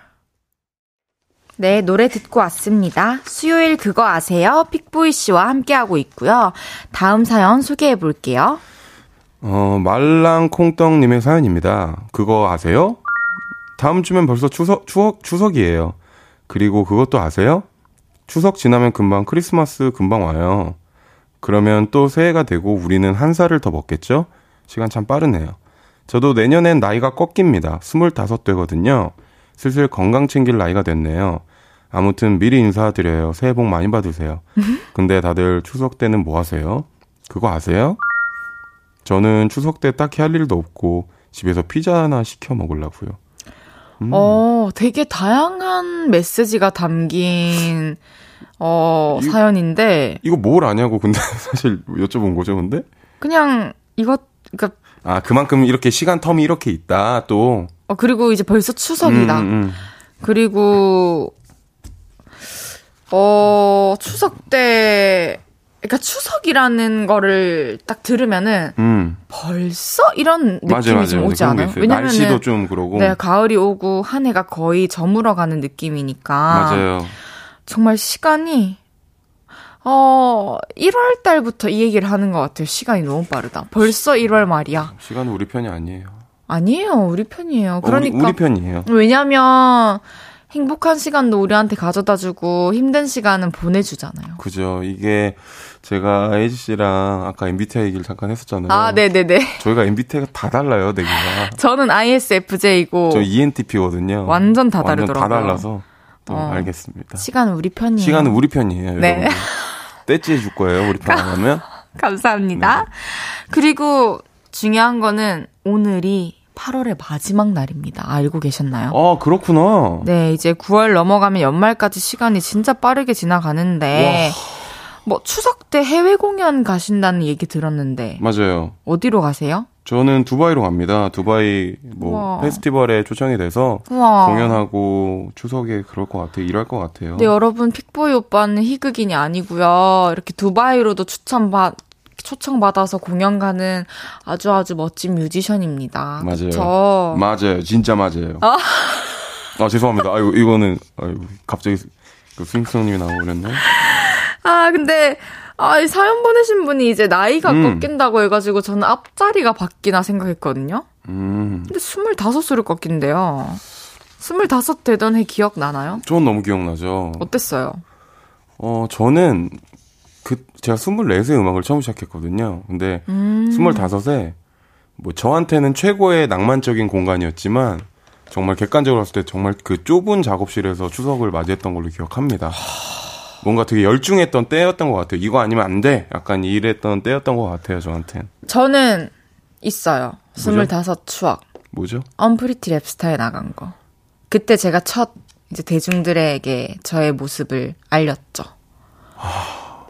네, 노래 듣고 왔습니다. 수요일 그거 아세요? 픽보이 씨와 함께하고 있고요. 다음 사연 소개해 볼게요. 어, 말랑콩떡님의 사연입니다. 그거 아세요? 다음 주면 벌써 추석, 추석, 추석이에요. 그리고 그것도 아세요? 추석 지나면 금방 크리스마스 금방 와요. 그러면 또 새해가 되고 우리는 한 살을 더 먹겠죠? 시간 참 빠르네요. 저도 내년엔 나이가 꺾입니다. 스물다섯 되거든요. 슬슬 건강 챙길 나이가 됐네요. 아무튼 미리 인사드려요. 새해 복 많이 받으세요. 근데 다들 추석 때는 뭐 하세요? 그거 아세요? 저는 추석 때 딱히 할 일도 없고 집에서 피자 하나 시켜 먹으려고요. 음. 어, 되게 다양한 메시지가 담긴 어, 이, 사연인데 이거 뭘 아냐고 근데 사실 여쭤본 거죠, 근데? 그냥 이것 그러니까 아, 그만큼 이렇게 시간 텀이 이렇게 있다, 또. 어, 그리고 이제 벌써 추석이다. 음, 음. 음. 그리고, 어, 추석 때, 그러니까 추석이라는 거를 딱 들으면은 음. 벌써 이런 느낌이 맞아, 맞아. 좀 오지 않아요? 왜냐면 날씨도 좀 그러고. 네, 가을이 오고 한 해가 거의 저물어가는 느낌이니까. 맞아요. 정말 시간이 어, 1월 달부터 이 얘기를 하는 것 같아요. 시간이 너무 빠르다. 벌써 1월 말이야. 시간은 우리 편이 아니에요. 아니에요. 우리 편이에요. 그러니까. 우리, 우리 편이에요. 왜냐면, 행복한 시간도 우리한테 가져다 주고 힘든 시간은 보내주잖아요. 그죠. 이게 제가 에이지 씨랑 아까 MBTI 얘기를 잠깐 했었잖아요. 아, 네네네. 저희가 MBTI가 다 달라요, 내기가. 저는 ISFJ고. 저 ENTP거든요. 완전 다 다르더라고요. 완전 다 달라서. 또 어, 알겠습니다. 시간은 우리 편이에요. 시간은 우리 편이에요. 네. 떼찌해 줄 거예요, 우리 편 하면. 감사합니다. 네. 그리고 중요한 거는 오늘이 8월의 마지막 날입니다. 알고 계셨나요? 아, 그렇구나. 네, 이제 9월 넘어가면 연말까지 시간이 진짜 빠르게 지나가는데, 와. 뭐, 추석 때 해외 공연 가신다는 얘기 들었는데. 맞아요. 어디로 가세요? 저는 두바이로 갑니다. 두바이 뭐 우와. 페스티벌에 초청이 돼서 우와. 공연하고 추석에 그럴 것 같아요. 일할 것 같아요. 네, 여러분 픽보이 오빠는 희극인이 아니고요. 이렇게 두바이로도 추천받 초청받아서 공연 가는 아주 아주 멋진 뮤지션입니다. 맞아요. 그쵸? 맞아요. 진짜 맞아요. 아, 아 죄송합니다. 아유 이거는 아유 갑자기 그 스윙스님이 나오고 그랬네. 아 근데 아, 이 사연 보내신 분이 이제 나이가 음. 꺾인다고 해가지고 저는 앞자리가 바뀌나 생각했거든요. 음. 근데 25으로 꺾인대요. 25 되던 해 기억나나요? 전 너무 기억나죠. 어땠어요? 어, 저는 그 제가 24세 음악을 처음 시작했거든요. 근데 음. 25세 뭐 저한테는 최고의 낭만적인 공간이었지만 정말 객관적으로 봤을 때 정말 그 좁은 작업실에서 추석을 맞이했던 걸로 기억합니다. 뭔가 되게 열중했던 때였던 것 같아요. 이거 아니면 안 돼. 약간 이랬던 때였던 것 같아요, 저한텐. 저는 있어요. 스물다섯 추억. 뭐죠? 언프리티 랩스타에 나간 거. 그때 제가 첫 이제 대중들에게 저의 모습을 알렸죠.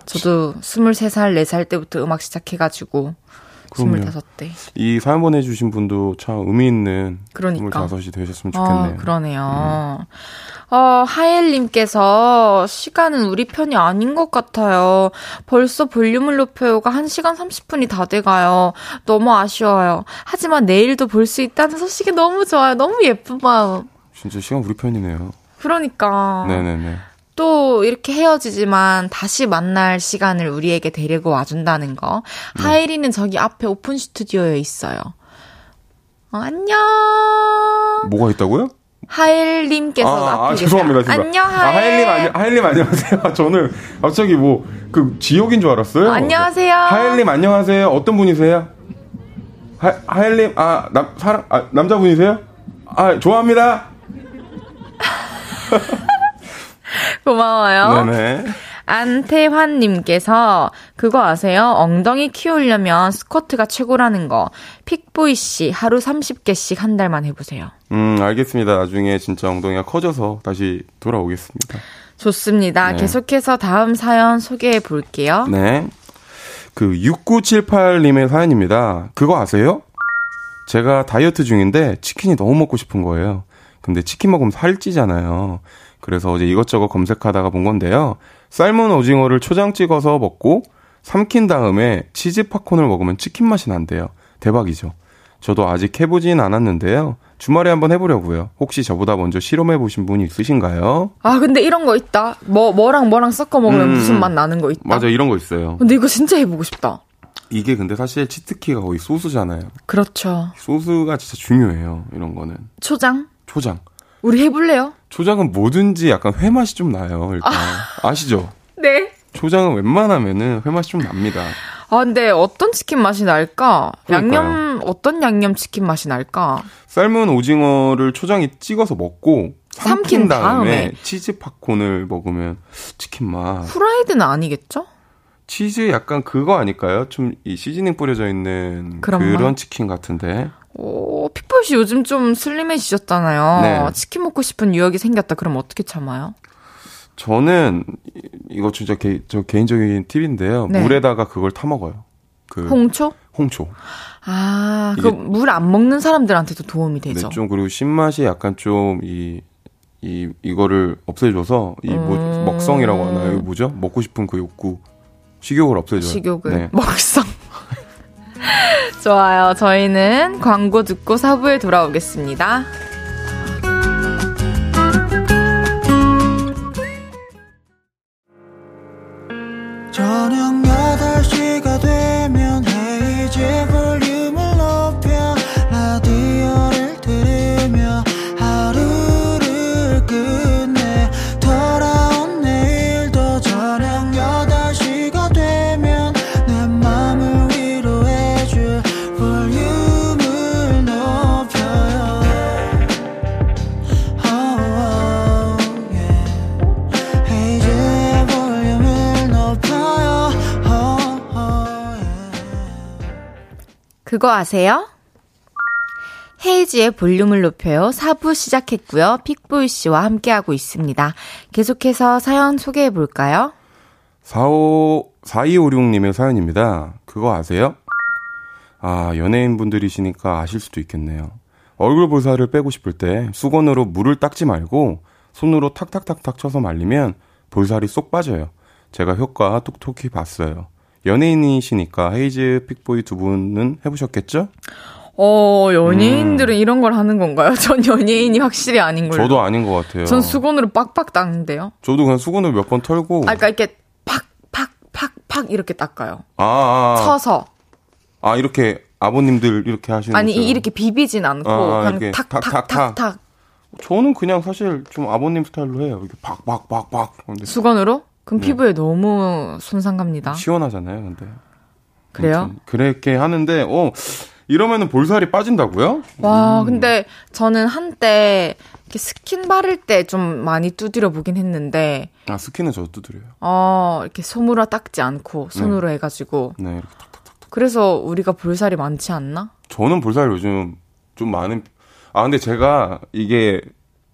저도 23살, 4살 때부터 음악 시작해가지고 그럼요. 25대. 이 사연 보내주신 분도 참 의미 있는 그러니까. 25이 되셨으면 좋겠네요. 어, 그러네요. 음. 어, 하엘님께서 시간은 우리 편이 아닌 것 같아요. 벌써 볼륨을 높여요가 1시간 30분이 다 돼가요. 너무 아쉬워요. 하지만 내일도 볼 수 있다는 소식이 너무 좋아요. 너무 예쁜 마음. 진짜 시간 우리 편이네요. 그러니까. 네네네. 또 이렇게 헤어지지만 다시 만날 시간을 우리에게 데리고 와준다는 거. 네. 하이리는 저기 앞에 오픈 스튜디오에 있어요. 어, 안녕. 뭐가 있다고요? 하일님께서 아, 아, 아 죄송합니다. 진짜. 안녕 하일. 아, 하일님 안녕 하일님 안녕하세요. 저는 갑자기 뭐 그 지옥인 줄 알았어요. 안녕하세요. 하일님 안녕하세요. 어떤 분이세요? 하, 하일님 아남 사람 아, 남자분이세요? 아 좋아합니다. 고마워요. 네네. 안태환님께서 그거 아세요? 엉덩이 키우려면 스쿼트가 최고라는 거. 픽보이 씨 하루 30개씩 한 달만 해보세요. 음 알겠습니다. 나중에 진짜 엉덩이가 커져서 다시 돌아오겠습니다. 좋습니다. 네. 계속해서 다음 사연 소개해 볼게요. 네. 그 6978님의 사연입니다. 그거 아세요? 제가 다이어트 중인데 치킨이 너무 먹고 싶은 거예요. 근데 치킨 먹으면 살찌잖아요. 그래서 어제 이것저것 검색하다가 본 건데요. 삶은 오징어를 초장 찍어서 먹고 삼킨 다음에 치즈 팝콘을 먹으면 치킨 맛이 난대요. 대박이죠. 저도 아직 해보진 않았는데요. 주말에 한번 해보려고요. 혹시 저보다 먼저 실험해 보신 분이 있으신가요? 아, 근데 이런 거 있다. 뭐, 뭐랑 뭐랑 섞어 먹으면 음, 무슨 맛 나는 거 있다. 맞아, 이런 거 있어요. 근데 이거 진짜 해보고 싶다. 이게 근데 사실 치트키가 거의 소스잖아요. 그렇죠. 소스가 진짜 중요해요. 이런 거는. 초장? 초장. 우리 해볼래요? 초장은 뭐든지 약간 회 맛이 좀 나요. 일단 아. 시죠 네. 초장은 웬만하면은 회 맛이 좀 납니다. 아 근데 어떤 치킨 맛이 날까? 그러니까요. 양념 어떤 양념 치킨 맛이 날까? 삶은 오징어를 초장에 찍어서 먹고 삼킨, 다음에, 다음에, 치즈 팝콘을 먹으면 치킨 맛. 후라이드는 아니겠죠? 치즈 약간 그거 아닐까요? 좀 이 시즈닝 뿌려져 있는 그런, 그런 치킨 같은데. 오, 피플 씨 요즘 좀 슬림해지셨잖아요. 네. 치킨 먹고 싶은 유혹이 생겼다. 그럼 어떻게 참아요? 저는 이거 진짜 개, 저 개인적인 팁인데요. 네. 물에다가 그걸 타 먹어요. 그 홍초? 홍초. 아, 그 물 안 먹는 사람들한테도 도움이 되죠. 네, 좀 그리고 신맛이 약간 좀이 이 이거를 없애줘서 이 뭐, 음... 먹성이라고 하나요? 이거 뭐죠? 먹고 싶은 그 욕구, 식욕을 없애줘요. 식욕을 네. 먹성. 좋아요. 저희는 광고 듣고 사부에 돌아오겠습니다. 저녁 8시가 되면 헤이즈 볼륨을 그거 아세요? 헤이지의 볼륨을 높여요. 4부 시작했고요. 픽보이 씨와 함께하고 있습니다. 계속해서 사연 소개해 볼까요? 45, 4256님의 사연입니다. 그거 아세요? 아, 연예인분들이시니까 아실 수도 있겠네요. 얼굴 볼살을 빼고 싶을 때 수건으로 물을 닦지 말고 손으로 탁탁탁탁 쳐서 말리면 볼살이 쏙 빠져요. 제가 효과 톡톡히 봤어요. 연예인이시니까 헤이즈 픽보이 두 분은 해보셨겠죠? 어, 연예인들은 음. 이런 걸 하는 건가요? 전 연예인이 확실히 아닌 걸로. 저도 아닌 것 같아요. 전 수건으로 빡빡 닦는데요. 저도 그냥 수건을 몇번 털고. 아, 그러니까 이렇게 팍, 팍, 팍, 팍 팍 이렇게 닦아요. 아, 아, 아. 서서. 아, 이렇게 아버님들 이렇게 하시는 아니 것처럼. 이렇게 비비진 않고 아, 그냥 이렇게 탁 탁 탁. 탁탁탁탁 저는 그냥 사실 좀 아버님 스타일로 해요. 이렇게 박박박박. 근데 수건으로? 그럼 네. 피부에 너무 손상 갑니다. 시원하잖아요, 근데. 그래요? 그렇게 하는데 어 이러면은 볼살이 빠진다고요? 와, 음. 근데 저는 한때 이렇게 스킨 바를 때 좀 많이 두드려 보긴 했는데 아, 스킨은 저도 두드려요. 어, 이렇게 손으로 닦지 않고 손으로 해가지고 네, 이렇게 탁탁탁. 그래서 우리가 볼살이 많지 않나? 저는 볼살 요즘 좀 많은 아, 근데 제가 이게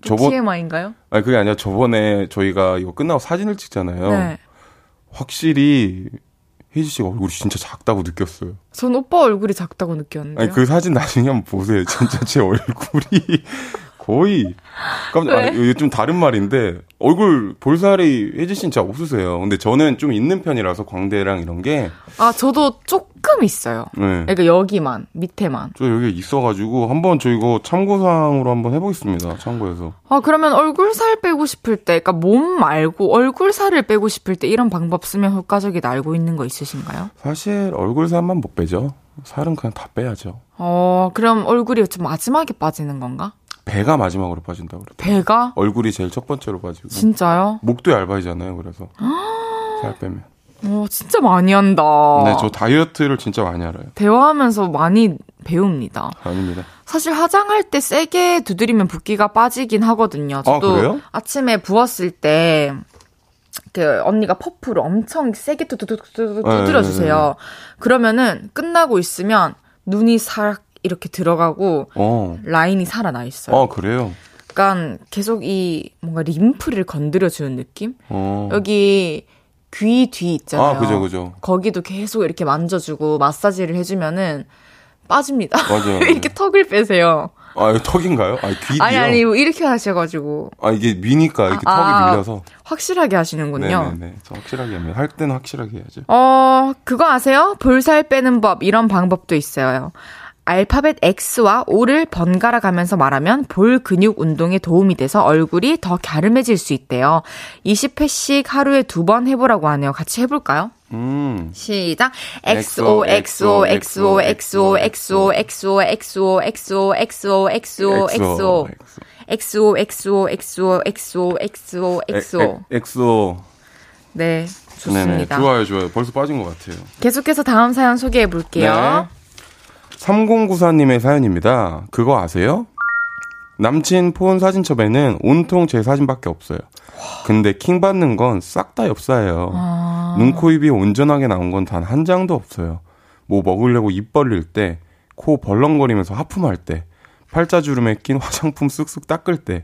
저번 TMI인가요? 아니 그게 아니라 저번에 저희가 이거 끝나고 사진을 찍잖아요. 네. 확실히 혜지 씨가 얼굴이 진짜 작다고 느꼈어요. 전 오빠 얼굴이 작다고 느꼈는데요. 아니 그 사진 나중에 한번 보세요. 진짜 제 얼굴이 거의 깜짝 아, 이게 좀 다른 말인데 얼굴 볼살이 혜지 씨는 진짜 없으세요. 근데 저는 좀 있는 편이라서 광대랑 이런 게 아, 저도 조금 있어요. 네. 그러니까 여기만, 밑에만. 저 여기 있어가지고 한번 저 이거 참고사항으로 한번 해보겠습니다. 참고해서. 아, 그러면 얼굴 살 빼고 싶을 때, 그러니까 몸 말고 얼굴 살을 빼고 싶을 때 이런 방법 쓰면 효과적이다 알고 있는 거 있으신가요? 사실 얼굴 살만 못 빼죠. 살은 그냥 다 빼야죠. 어, 그럼 얼굴이 좀 마지막에 빠지는 건가? 배가 마지막으로 빠진다고 그래요. 배가? 얼굴이 제일 첫 번째로 빠지고. 진짜요? 목도 얇아지잖아요. 그래서 살 빼면. 어, 진짜 많이 한다. 네, 저 다이어트를 진짜 많이 알아요. 대화하면서 많이 배웁니다. 아닙니다. 사실 화장할 때 세게 두드리면 붓기가 빠지긴 하거든요. 저도 아, 그래요? 아침에 부었을 때, 그, 언니가 퍼프로 엄청 세게 두두두 두드려 주세요. 그러면은 끝나고 있으면 눈이 살 이렇게 들어가고 어. 라인이 살아나 있어요. 어, 그래요? 약간 계속 이 뭔가 림프를 건드려 주는 느낌? 어. 여기 귀 뒤 있잖아요. 아, 그죠, 그죠. 거기도 계속 이렇게 만져주고 마사지를 해주면은 빠집니다. 맞아요. 이렇게 턱을 빼세요. 아, 턱인가요? 아, 귀디요? 아니 아니 뭐 이렇게 하셔가지고 아, 이게 미니까 이렇게 턱이 아, 밀려서. 확실하게 하시는군요. 네네네. 저 확실하게 하면. 할 때는 확실하게 해야죠. 어 그거 아세요? 볼살 빼는 법 이런 방법도 있어요. 알파벳 X와 O를 번갈아 가면서 말하면 볼 근육 운동에 도움이 돼서 얼굴이 더 갸름해질 수 있대요. 20회씩 하루에 두 번 해보라고 하네요. 같이 해볼까요? 음. 시작. XO, XO, XO, XO, XO, XO, XO, XO, XO, XO, XO. XO, XO, XO, XO, XO, XO. 엑소. 네, 좋습니다. 네네. 좋아요, 좋아요. 벌써 빠진 것 같아요. 계속해서 다음 사연 소개해 볼게요. 3094님의 사연입니다. 그거 아세요? 남친 폰 사진첩에는 온통 제 사진밖에 없어요. 근데 킹 받는 건 싹 다 엽사예요. 아. 눈, 코, 입이 온전하게 나온 건 단 한 장도 없어요. 뭐 먹으려고 입 벌릴 때, 코 벌렁거리면서 하품할 때, 팔자주름에 낀 화장품 쓱쓱 닦을 때,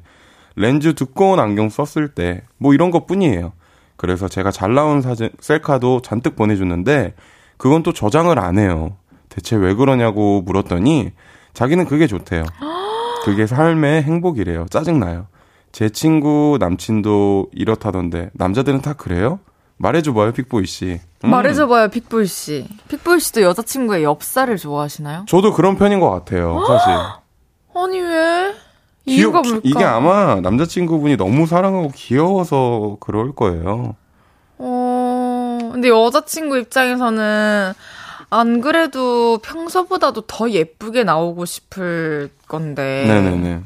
렌즈 두꺼운 안경 썼을 때, 뭐 이런 것 뿐이에요. 그래서 제가 잘 나온 사진, 셀카도 잔뜩 보내줬는데, 그건 또 저장을 안 해요. 대체 왜 그러냐고 물었더니, 자기는 그게 좋대요. 그게 삶의 행복이래요. 짜증나요. 제 친구 남친도 이렇다던데, 남자들은 다 그래요? 말해줘봐요, 픽보이 씨. 음. 말해줘봐요, 픽볼 씨. 픽볼 씨도 여자친구의 엽살을 좋아하시나요? 저도 그런 편인 것 같아요, 사실. 아니 왜? 이유가 귀엽- 뭘까? 이게 아마 남자친구분이 너무 사랑하고 귀여워서 그럴 거예요. 어, 근데 여자친구 입장에서는 안 그래도 평소보다도 더 예쁘게 나오고 싶을 건데. 네네네.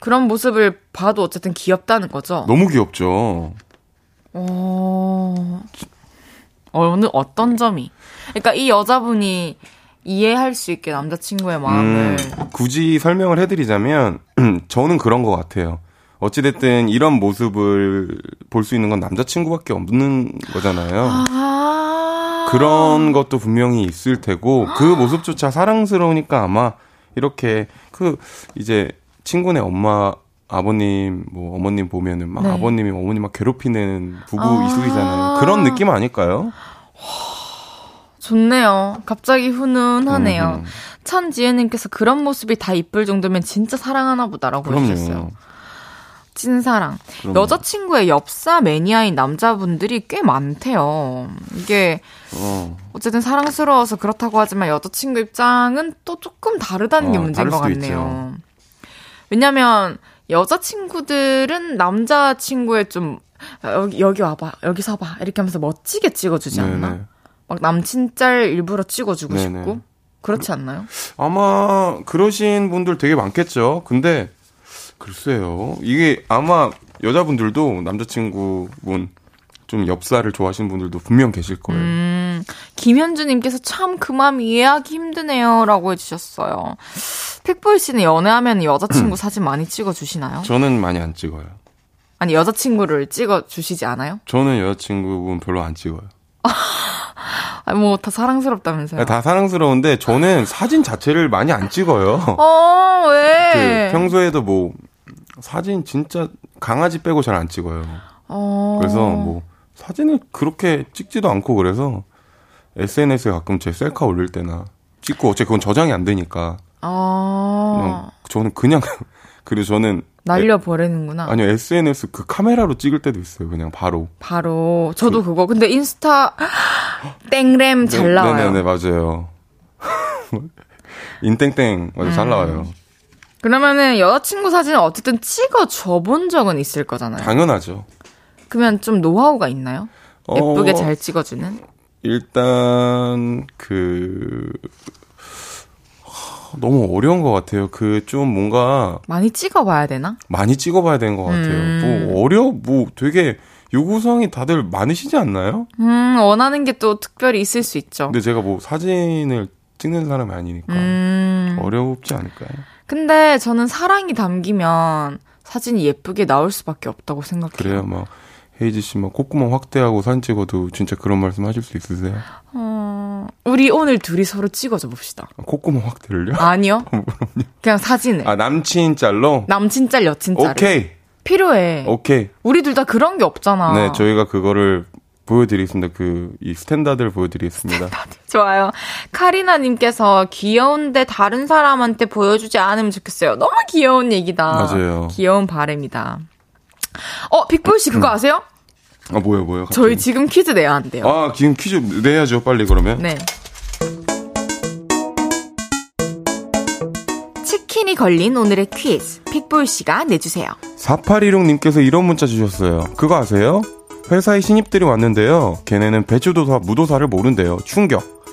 그런 모습을 봐도 어쨌든 귀엽다는 거죠. 너무 귀엽죠. 어, 어느, 어떤 점이? 그러니까 이 여자분이 이해할 수 있게 남자친구의 마음을. 음, 굳이 설명을 해드리자면, 저는 그런 것 같아요. 어찌됐든 이런 모습을 볼 수 있는 건 남자친구밖에 없는 거잖아요. 아. 그런 것도 분명히 있을 테고, 그 모습조차 사랑스러우니까 아마 이렇게 그 이제 친구네 엄마, 아버님, 뭐 어머님 보면은 막 네. 아버님이 어머님 막 괴롭히는 부부 아. 이수이잖아요. 그런 느낌 아닐까요? 좋네요. 갑자기 훈훈하네요. 음. 천지혜님께서 그런 모습이 다 이쁠 정도면 진짜 사랑하나 보다라고 해주셨어요. 찐사랑. 그럼요. 여자친구의 엽사 매니아인 남자분들이 꽤 많대요. 이게 어. 어쨌든 사랑스러워서 그렇다고 하지만 여자친구 입장은 또 조금 다르다는 게 어, 문제인 다를 것 같네요. 왜냐면 여자친구들은 남자친구의 좀 여기, 여기 와봐. 여기 서봐. 이렇게 하면서 멋지게 찍어주지 않나? 네네. 막 남친 짤 일부러 찍어주고 네네. 싶고. 그렇지 않나요? 아마 그러신 분들 되게 많겠죠. 근데 글쎄요. 이게 아마 여자분들도 남자친구분 좀 엽사를 좋아하시는 분들도 분명 계실 거예요. 음, 김현주님께서 참 그 마음 이해하기 힘드네요라고 해주셨어요. 픽보이 씨는 연애하면 여자친구 사진 많이 찍어주시나요? 저는 많이 안 찍어요. 아니 여자친구를 찍어주시지 않아요? 저는 여자친구분 별로 안 찍어요. 아니, 뭐, 다 사랑스럽다면서요? 다 사랑스러운데, 저는 사진 자체를 많이 안 찍어요. 어, 왜? 그 평소에도 뭐, 사진 진짜 강아지 빼고 잘 안 찍어요. 어. 그래서 뭐, 사진을 그렇게 찍지도 않고 그래서 SNS에 가끔 제 셀카 올릴 때나 찍고 어차피 그건 저장이 안 되니까. 아. 저는 그냥 그리고 저는 날려 버리는구나. 아니요 SNS 그 카메라로 찍을 때도 있어요. 그냥 바로. 바로 저도 그, 거 근데 인스타 땡램 잘 네, 나와요. 네네네 맞아요. 인땡땡 맞아 음. 잘 나와요. 그러면은 여자친구 사진을 어쨌든 찍어 줘본 적은 있을 거잖아요. 당연하죠. 그러면 좀 노하우가 있나요? 예쁘게 어, 잘 찍어주는? 일단 그 너무 어려운 것 같아요. 그 좀 뭔가 많이 찍어봐야 되나? 많이 찍어봐야 되는 것 같아요. 음. 뭐 어려 뭐 되게 요구사항이 다들 많으시지 않나요? 음 원하는 게 또 특별히 있을 수 있죠. 근데 제가 뭐 사진을 찍는 사람이 아니니까 음. 어렵지 않을까요? 근데 저는 사랑이 담기면 사진이 예쁘게 나올 수밖에 없다고 생각해요. 그래요, 뭐 헤이지 씨 막 콧구멍 확대하고 사진 찍어도 진짜 그런 말씀 하실 수 있으세요? 어, 우리 오늘 둘이 서로 찍어줘 봅시다. 아, 콧구멍 확대를요? 아니요. 어, 그냥 사진을. 아, 남친 짤로? 남친 짤, 여친 짤. 오케이. 필요해. 오케이. 우리 둘 다 그런 게 없잖아. 네, 저희가 그거를 보여드리겠습니다. 그, 이 standard를 보여드리겠습니다. 좋아요. 카리나님께서 귀여운데 다른 사람한테 보여주지 않으면 좋겠어요. 너무 귀여운 얘기다. 맞아요. 귀여운 바램이다. 어, 빅볼 씨 그거 음. 아세요? 아, 뭐요, 뭐요? 갑자기. 저희 지금 퀴즈 내야 한대요. 아, 지금 퀴즈 내야죠, 빨리 그러면. 네. 치킨이 걸린 오늘의 퀴즈. 픽볼 씨가 내주세요. 4816님께서 이런 문자 주셨어요. 그거 아세요? 회사에 신입들이 왔는데요. 걔네는 배추도사, 무도사를 모른대요. 충격.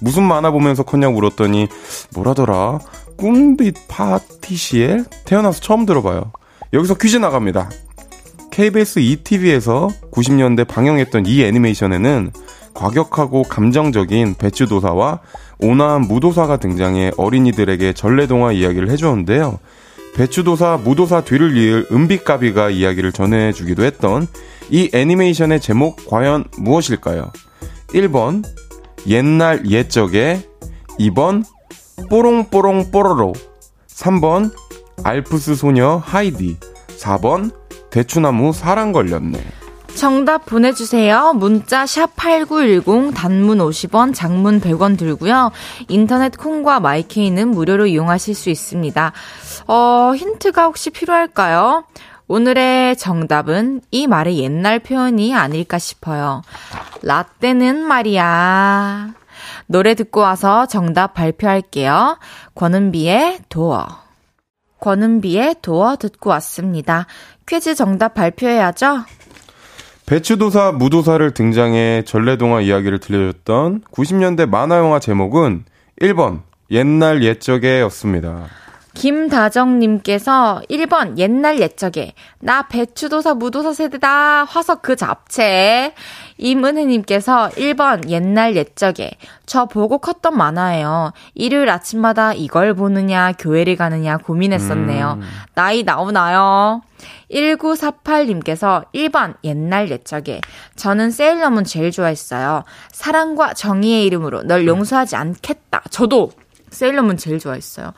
무슨 만화 보면서 컸냐고 물었더니 뭐라더라? 꿈빛 파티시에 태어나서 처음 들어봐요. 여기서 퀴즈 나갑니다. KBS ETV에서 90년대 방영했던 이 애니메이션에는 과격하고 감정적인 배추도사와 온화한 무도사가 등장해 어린이들에게 전래동화 이야기를 해주었는데요. 배추도사, 무도사 뒤를 이을 은비까비가 이야기를 전해주기도 했던 이 애니메이션의 제목 과연 무엇일까요? 1번 옛날 옛적에 2번 뽀롱뽀롱 뽀로로 3번 알프스 소녀 하이디 4번 대추나무 사랑 걸렸네. 정답 보내주세요. 문자 샵 8910 단문 50원, 장문 100원 들고요. 인터넷 콩과 마이케이는 무료로 이용하실 수 있습니다. 어, 힌트가 혹시 필요할까요? 오늘의 정답은 이 말의 옛날 표현이 아닐까 싶어요. 라떼는 말이야. 노래 듣고 와서 정답 발표할게요. 권은비의 도어. 권은비의 도어 듣고 왔습니다. 퀴즈 정답 발표해야죠? 배추도사, 무도사를 등장해 전래동화 이야기를 들려줬던 90년대 만화영화 제목은 1번 옛날 옛적에였습니다. 김다정님께서 1번 옛날 옛적에 나 배추도사 무도사 세대다 화석 그 잡채. 임은혜님께서 1번 옛날 옛적에 저 보고 컸던 만화예요. 일요일 아침마다 이걸 보느냐 교회를 가느냐 고민했었네요. 음. 나이 나오나요? 1948님께서 1번 옛날 옛적에 저는 세일러문 제일 좋아했어요. 사랑과 정의의 이름으로 널 용서하지 않겠다. 저도 세일러문 제일 좋아했어요.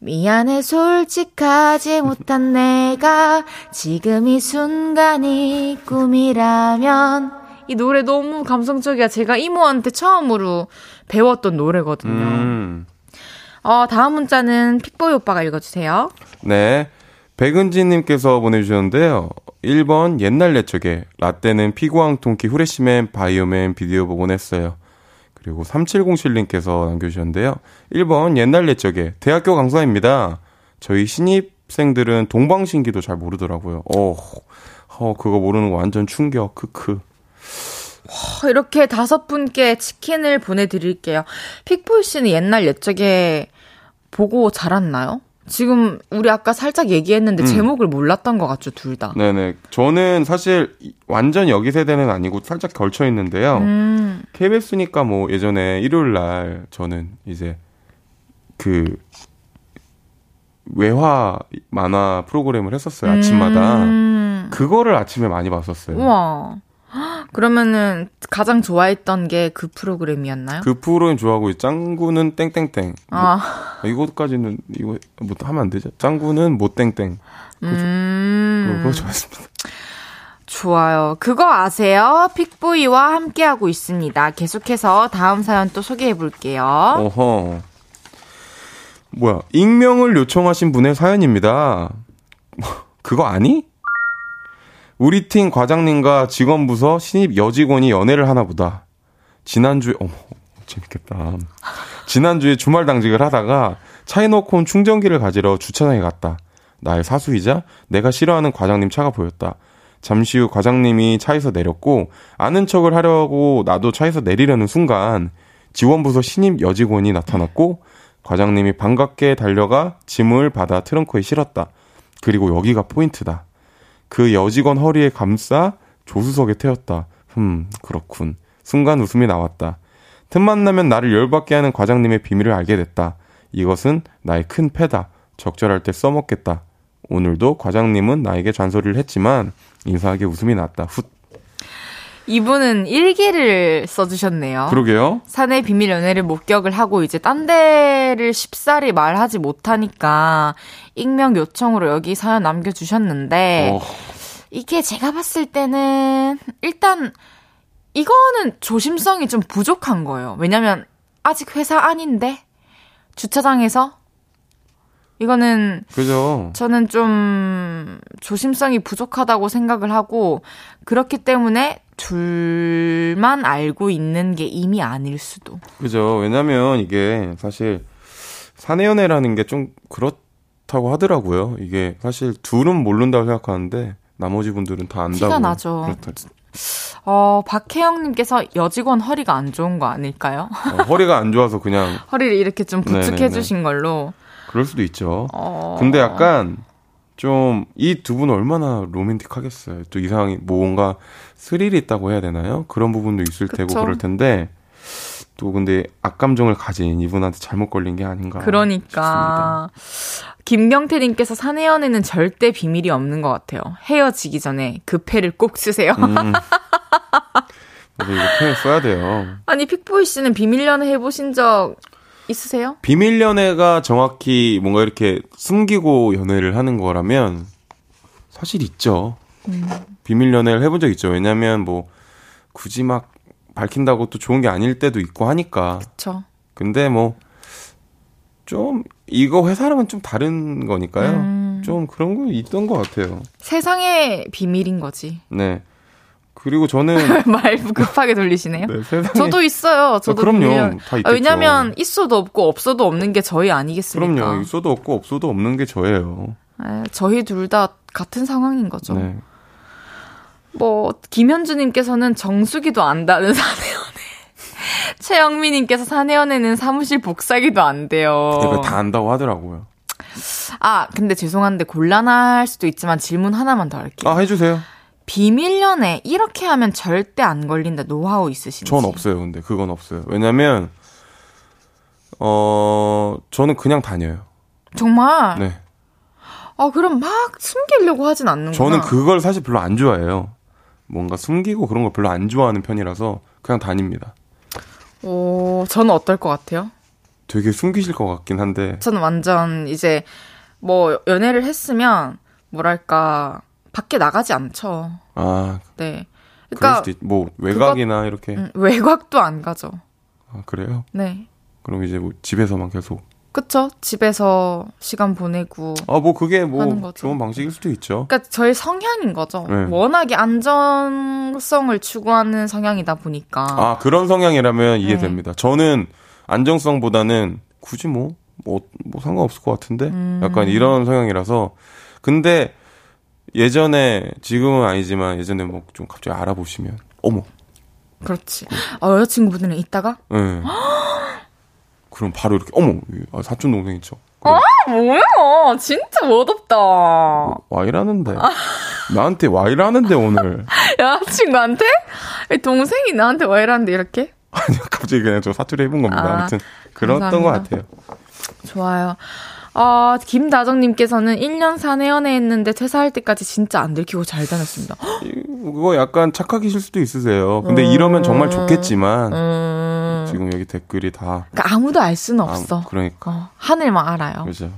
미안해 솔직하지 못한 내가 지금 이 순간이 꿈이라면 이 노래 너무 감성적이야. 제가 이모한테 처음으로 배웠던 노래거든요. 음. 어, 다음 문자는 픽보이 오빠가 읽어주세요. 네. 백은지님께서 보내주셨는데요. 1번 옛날 옛적에 라떼는 피구왕통키 후레쉬맨 바이오맨 비디오 보곤 했어요. 그리고 3707님께서 남겨주셨는데요. 1번 옛날 옛적에 대학교 강사입니다. 저희 신입생들은 동방신기도 잘 모르더라고요. 어, 어, 그거 모르는 거 완전 충격. 크크. 이렇게 다섯 분께 치킨을 보내드릴게요. 픽보이 씨는 옛날 옛적에 보고 자랐나요? 지금 우리 아까 살짝 얘기했는데 음. 제목을 몰랐던 것 같죠, 둘 다. 네네. 저는 사실 완전 여기 세대는 아니고 살짝 걸쳐 있는데요. 음. KBS니까 뭐 예전에 일요일 날 저는 이제 그 외화 만화 프로그램을 했었어요, 아침마다. 음. 그거를 아침에 많이 봤었어요. 우와. 그러면은 가장 좋아했던 게 그 프로그램이었나요? 그 프로그램 좋아하고 짱구는 땡땡땡. 아 뭐, 이것까지는 이거 뭐 하면 안 되죠? 짱구는 못 땡땡. 음. 그거 좋아했습니다. 좋아요. 그거 아세요? 픽보이와 함께하고 있습니다. 계속해서 다음 사연 또 소개해 볼게요. 어허. 뭐야, 익명을 요청하신 분의 사연입니다. 그거 아니? 우리 팀 과장님과 직원 부서 신입 여직원이 연애를 하나 보다. 지난주에, 어머, 재밌겠다. 지난주에 주말 당직을 하다가 차에 놓고 온 충전기를 가지러 주차장에 갔다. 나의 사수이자 내가 싫어하는 과장님 차가 보였다. 잠시 후 과장님이 차에서 내렸고 아는 척을 하려고 나도 차에서 내리려는 순간 지원부서 신입 여직원이 나타났고 과장님이 반갑게 달려가 짐을 받아 트렁크에 실었다. 그리고 여기가 포인트다. 그 여직원 허리에 감싸 조수석에 태웠다. 흠, 그렇군. 순간 웃음이 나왔다. 틈만 나면 나를 열받게 하는 과장님의 비밀을 알게 됐다. 이것은 나의 큰 패다. 적절할 때 써먹겠다. 오늘도 과장님은 나에게 잔소리를 했지만 인사하게 웃음이 났다. 훗. 이분은 일기를 써주셨네요. 그러게요. 사내 비밀 연애를 목격을 하고 이제 딴 데를 쉽사리 말하지 못하니까 익명 요청으로 여기 사연 남겨주셨는데 어. 이게 제가 봤을 때는 일단 이거는 조심성이 좀 부족한 거예요. 왜냐면 아직 회사 아닌데 주차장에서 이거는 그죠. 저는 좀 조심성이 부족하다고 생각을 하고 그렇기 때문에 둘만 알고 있는 게 이미 아닐 수도. 그죠. 왜냐면 이게 사실 사내연애라는 게 좀 그렇다고 하더라고요. 이게 사실 둘은 모른다고 생각하는데 나머지 분들은 다 안다고. 티가 나죠. 그렇다. 어, 박혜영님께서 여직원 허리가 안 좋은 거 아닐까요? 어, 허리가 안 좋아서 그냥. 허리를 이렇게 좀 부축해주신 걸로. 그럴 수도 있죠. 어... 근데 약간 좀 이 두 분 얼마나 로맨틱하겠어요. 또 이상이 뭔가 스릴이 있다고 해야 되나요? 그런 부분도 있을 그쵸? 테고 그럴 텐데 또 근데 악감정을 가진 이분한테 잘못 걸린 게 아닌가. 그러니까. 싶습니다. 김경태님께서 사내연애는 절대 비밀이 없는 것 같아요. 헤어지기 전에 그 패를 꼭 쓰세요. 음. 이거 패 써야 돼요. 아니 픽보이 씨는 비밀 연애 해보신 적 있으세요? 비밀 연애가 정확히 뭔가 이렇게 숨기고 연애를 하는 거라면 사실 있죠. 음. 비밀 연애를 해본 적 있죠. 왜냐면 뭐 굳이 막 밝힌다고 또 좋은 게 아닐 때도 있고 하니까. 그쵸. 근데 뭐 좀 이거 회사랑은 좀 다른 거니까요. 음. 좀 그런 거 있던 것 같아요. 세상의 비밀인 거지. 네. 그리고 저는 말 급하게 돌리시네요. 네, 세상에... 저도 있어요. 저도 아, 그럼요. 다 있겠죠. 왜냐면 있어도 없고 없어도 없는 게 저희 아니겠습니까? 그럼요. 있어도 없고 없어도 없는 게 저예요. 네, 저희 둘 다 같은 상황인 거죠. 네. 뭐 김현주님께서는 정수기도 안다는 사내연애. 최영미님께서 사내연애는 사무실 복사기도 안 돼요. 이거 다 안다고 하더라고요. 아 근데 죄송한데 곤란할 수도 있지만 질문 하나만 더 할게요. 아 해주세요. 비밀 연애 이렇게 하면 절대 안 걸린다 노하우 있으신지? 전 없어요. 근데 그건 없어요. 왜냐면 어 저는 그냥 다녀요. 정말? 네. 아 그럼 막 숨기려고 하진 않는구나. 저는 그걸 사실 별로 안 좋아해요. 뭔가 숨기고 그런 걸 별로 안 좋아하는 편이라서 그냥 다닙니다. 오, 저는 어떨 것 같아요? 되게 숨기실 것 같긴 한데. 저는 완전 이제 뭐 연애를 했으면 뭐랄까 밖에 나가지 않죠. 아. 네. 그러니까 뭐 외곽이나 그것, 이렇게 음, 외곽도 안 가죠. 아, 그래요? 네. 그럼 이제 뭐 집에서만 계속 그쵸? 집에서 시간 보내고. 아, 뭐 그게 뭐 좋은 방식일 수도 있죠. 그러니까 저의 성향인 거죠. 네. 워낙에 안정성을 추구하는 성향이다 보니까. 아, 그런 성향이라면 이해됩니다. 네. 저는 안정성보다는 굳이 뭐, 뭐, 뭐 상관없을 것 같은데? 음. 약간 이런 성향이라서. 근데 예전에 지금은 아니지만 예전에 뭐 좀 갑자기 알아보시면 어머. 그렇지. 어, 여자친구분들은 있다가? 네. 그럼 바로 이렇게 어머 아, 사촌 동생 있죠. 아 뭐야 진짜 멋없다. 와 이라는데 나한테 와 이라는데 오늘. 여자친구한테 동생이 나한테 와 이라는데 이렇게? 아니요 갑자기 그냥 저 사투리 해본 겁니다. 아, 아무튼 그랬던 것 같아요. 좋아요. 아, 김다정님께서는 1년 사내 연애 했는데 퇴사할 때까지 진짜 안 들키고 잘 다녔습니다. 그거 약간 착각이실 수도 있으세요. 근데 음, 이러면 정말 좋겠지만, 음, 지금 여기 댓글이 다. 그러니까 아무도 알 수는 없어. 아, 그러니까. 어, 하늘만 알아요. 그죠.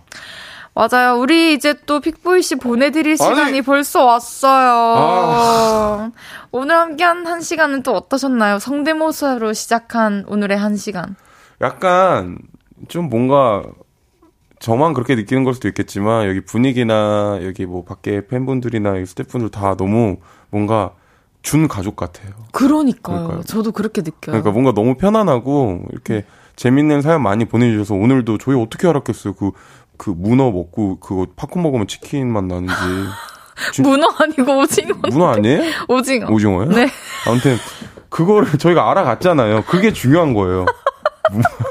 맞아요. 우리 이제 또 픽보이 씨 보내드릴 시간이 아니. 벌써 왔어요. 아. 오늘 함께한 한 시간은 또 어떠셨나요? 성대모사로 시작한 오늘의 한 시간. 약간 좀 뭔가 저만 그렇게 느끼는 걸 수도 있겠지만 여기 분위기나 여기 뭐 밖에 팬분들이나 스태프분들 다 너무 뭔가 준 가족 같아요. 그러니까요. 그러니까요. 저도 그렇게 느껴요. 그러니까 뭔가 너무 편안하고 이렇게 음. 재밌는 사연 많이 보내주셔서 오늘도 저희 어떻게 알았겠어요. 그, 그 문어 먹고 그거 팝콘 먹으면 치킨 맛 나는지. 문어 아니고 오징어. 문어 아니에요? 오징어. 오징어요? 네. 아무튼 그거를 저희가 알아갔잖아요. 그게 중요한 거예요.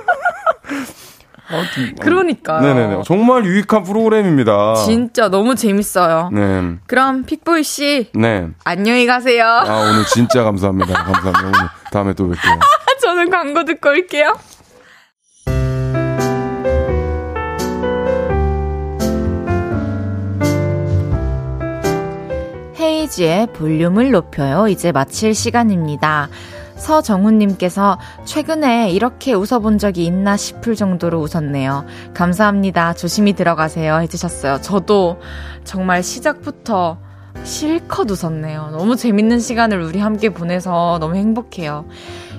그러니까. 네네네. 정말 유익한 프로그램입니다. 진짜 너무 재밌어요. 네. 그럼 픽보이 씨. 네. 안녕히 가세요. 아 오늘 진짜 감사합니다. 감사합니다. 오늘 다음에 또 뵐게요. 저는 광고 듣고 올게요. 헤이지의 볼륨을 높여요. 이제 마칠 시간입니다. 서정훈님께서 최근에 이렇게 웃어본 적이 있나 싶을 정도로 웃었네요. 감사합니다. 조심히 들어가세요. 해주셨어요. 저도 정말 시작부터 실컷 웃었네요. 너무 재밌는 시간을 우리 함께 보내서 너무 행복해요.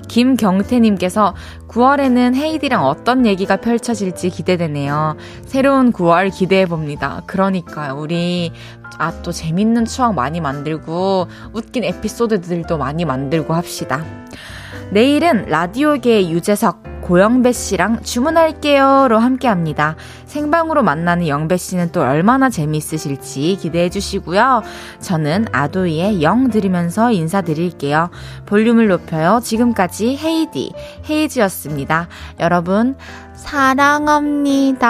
김경태님께서 9월에는 헤이디랑 어떤 얘기가 펼쳐질지 기대되네요. 새로운 9월 기대해봅니다. 그러니까요. 우리 아, 또 재밌는 추억 많이 만들고, 웃긴 에피소드들도 많이 만들고 합시다. 내일은 라디오계의 유재석, 고영배 씨랑 주문할게요로 함께 합니다. 생방으로 만나는 영배 씨는 또 얼마나 재미있으실지 기대해 주시고요. 저는 아도이의 영 들으면서 인사드릴게요. 볼륨을 높여요. 지금까지 헤이디, 헤이즈였습니다. 여러분, 사랑합니다.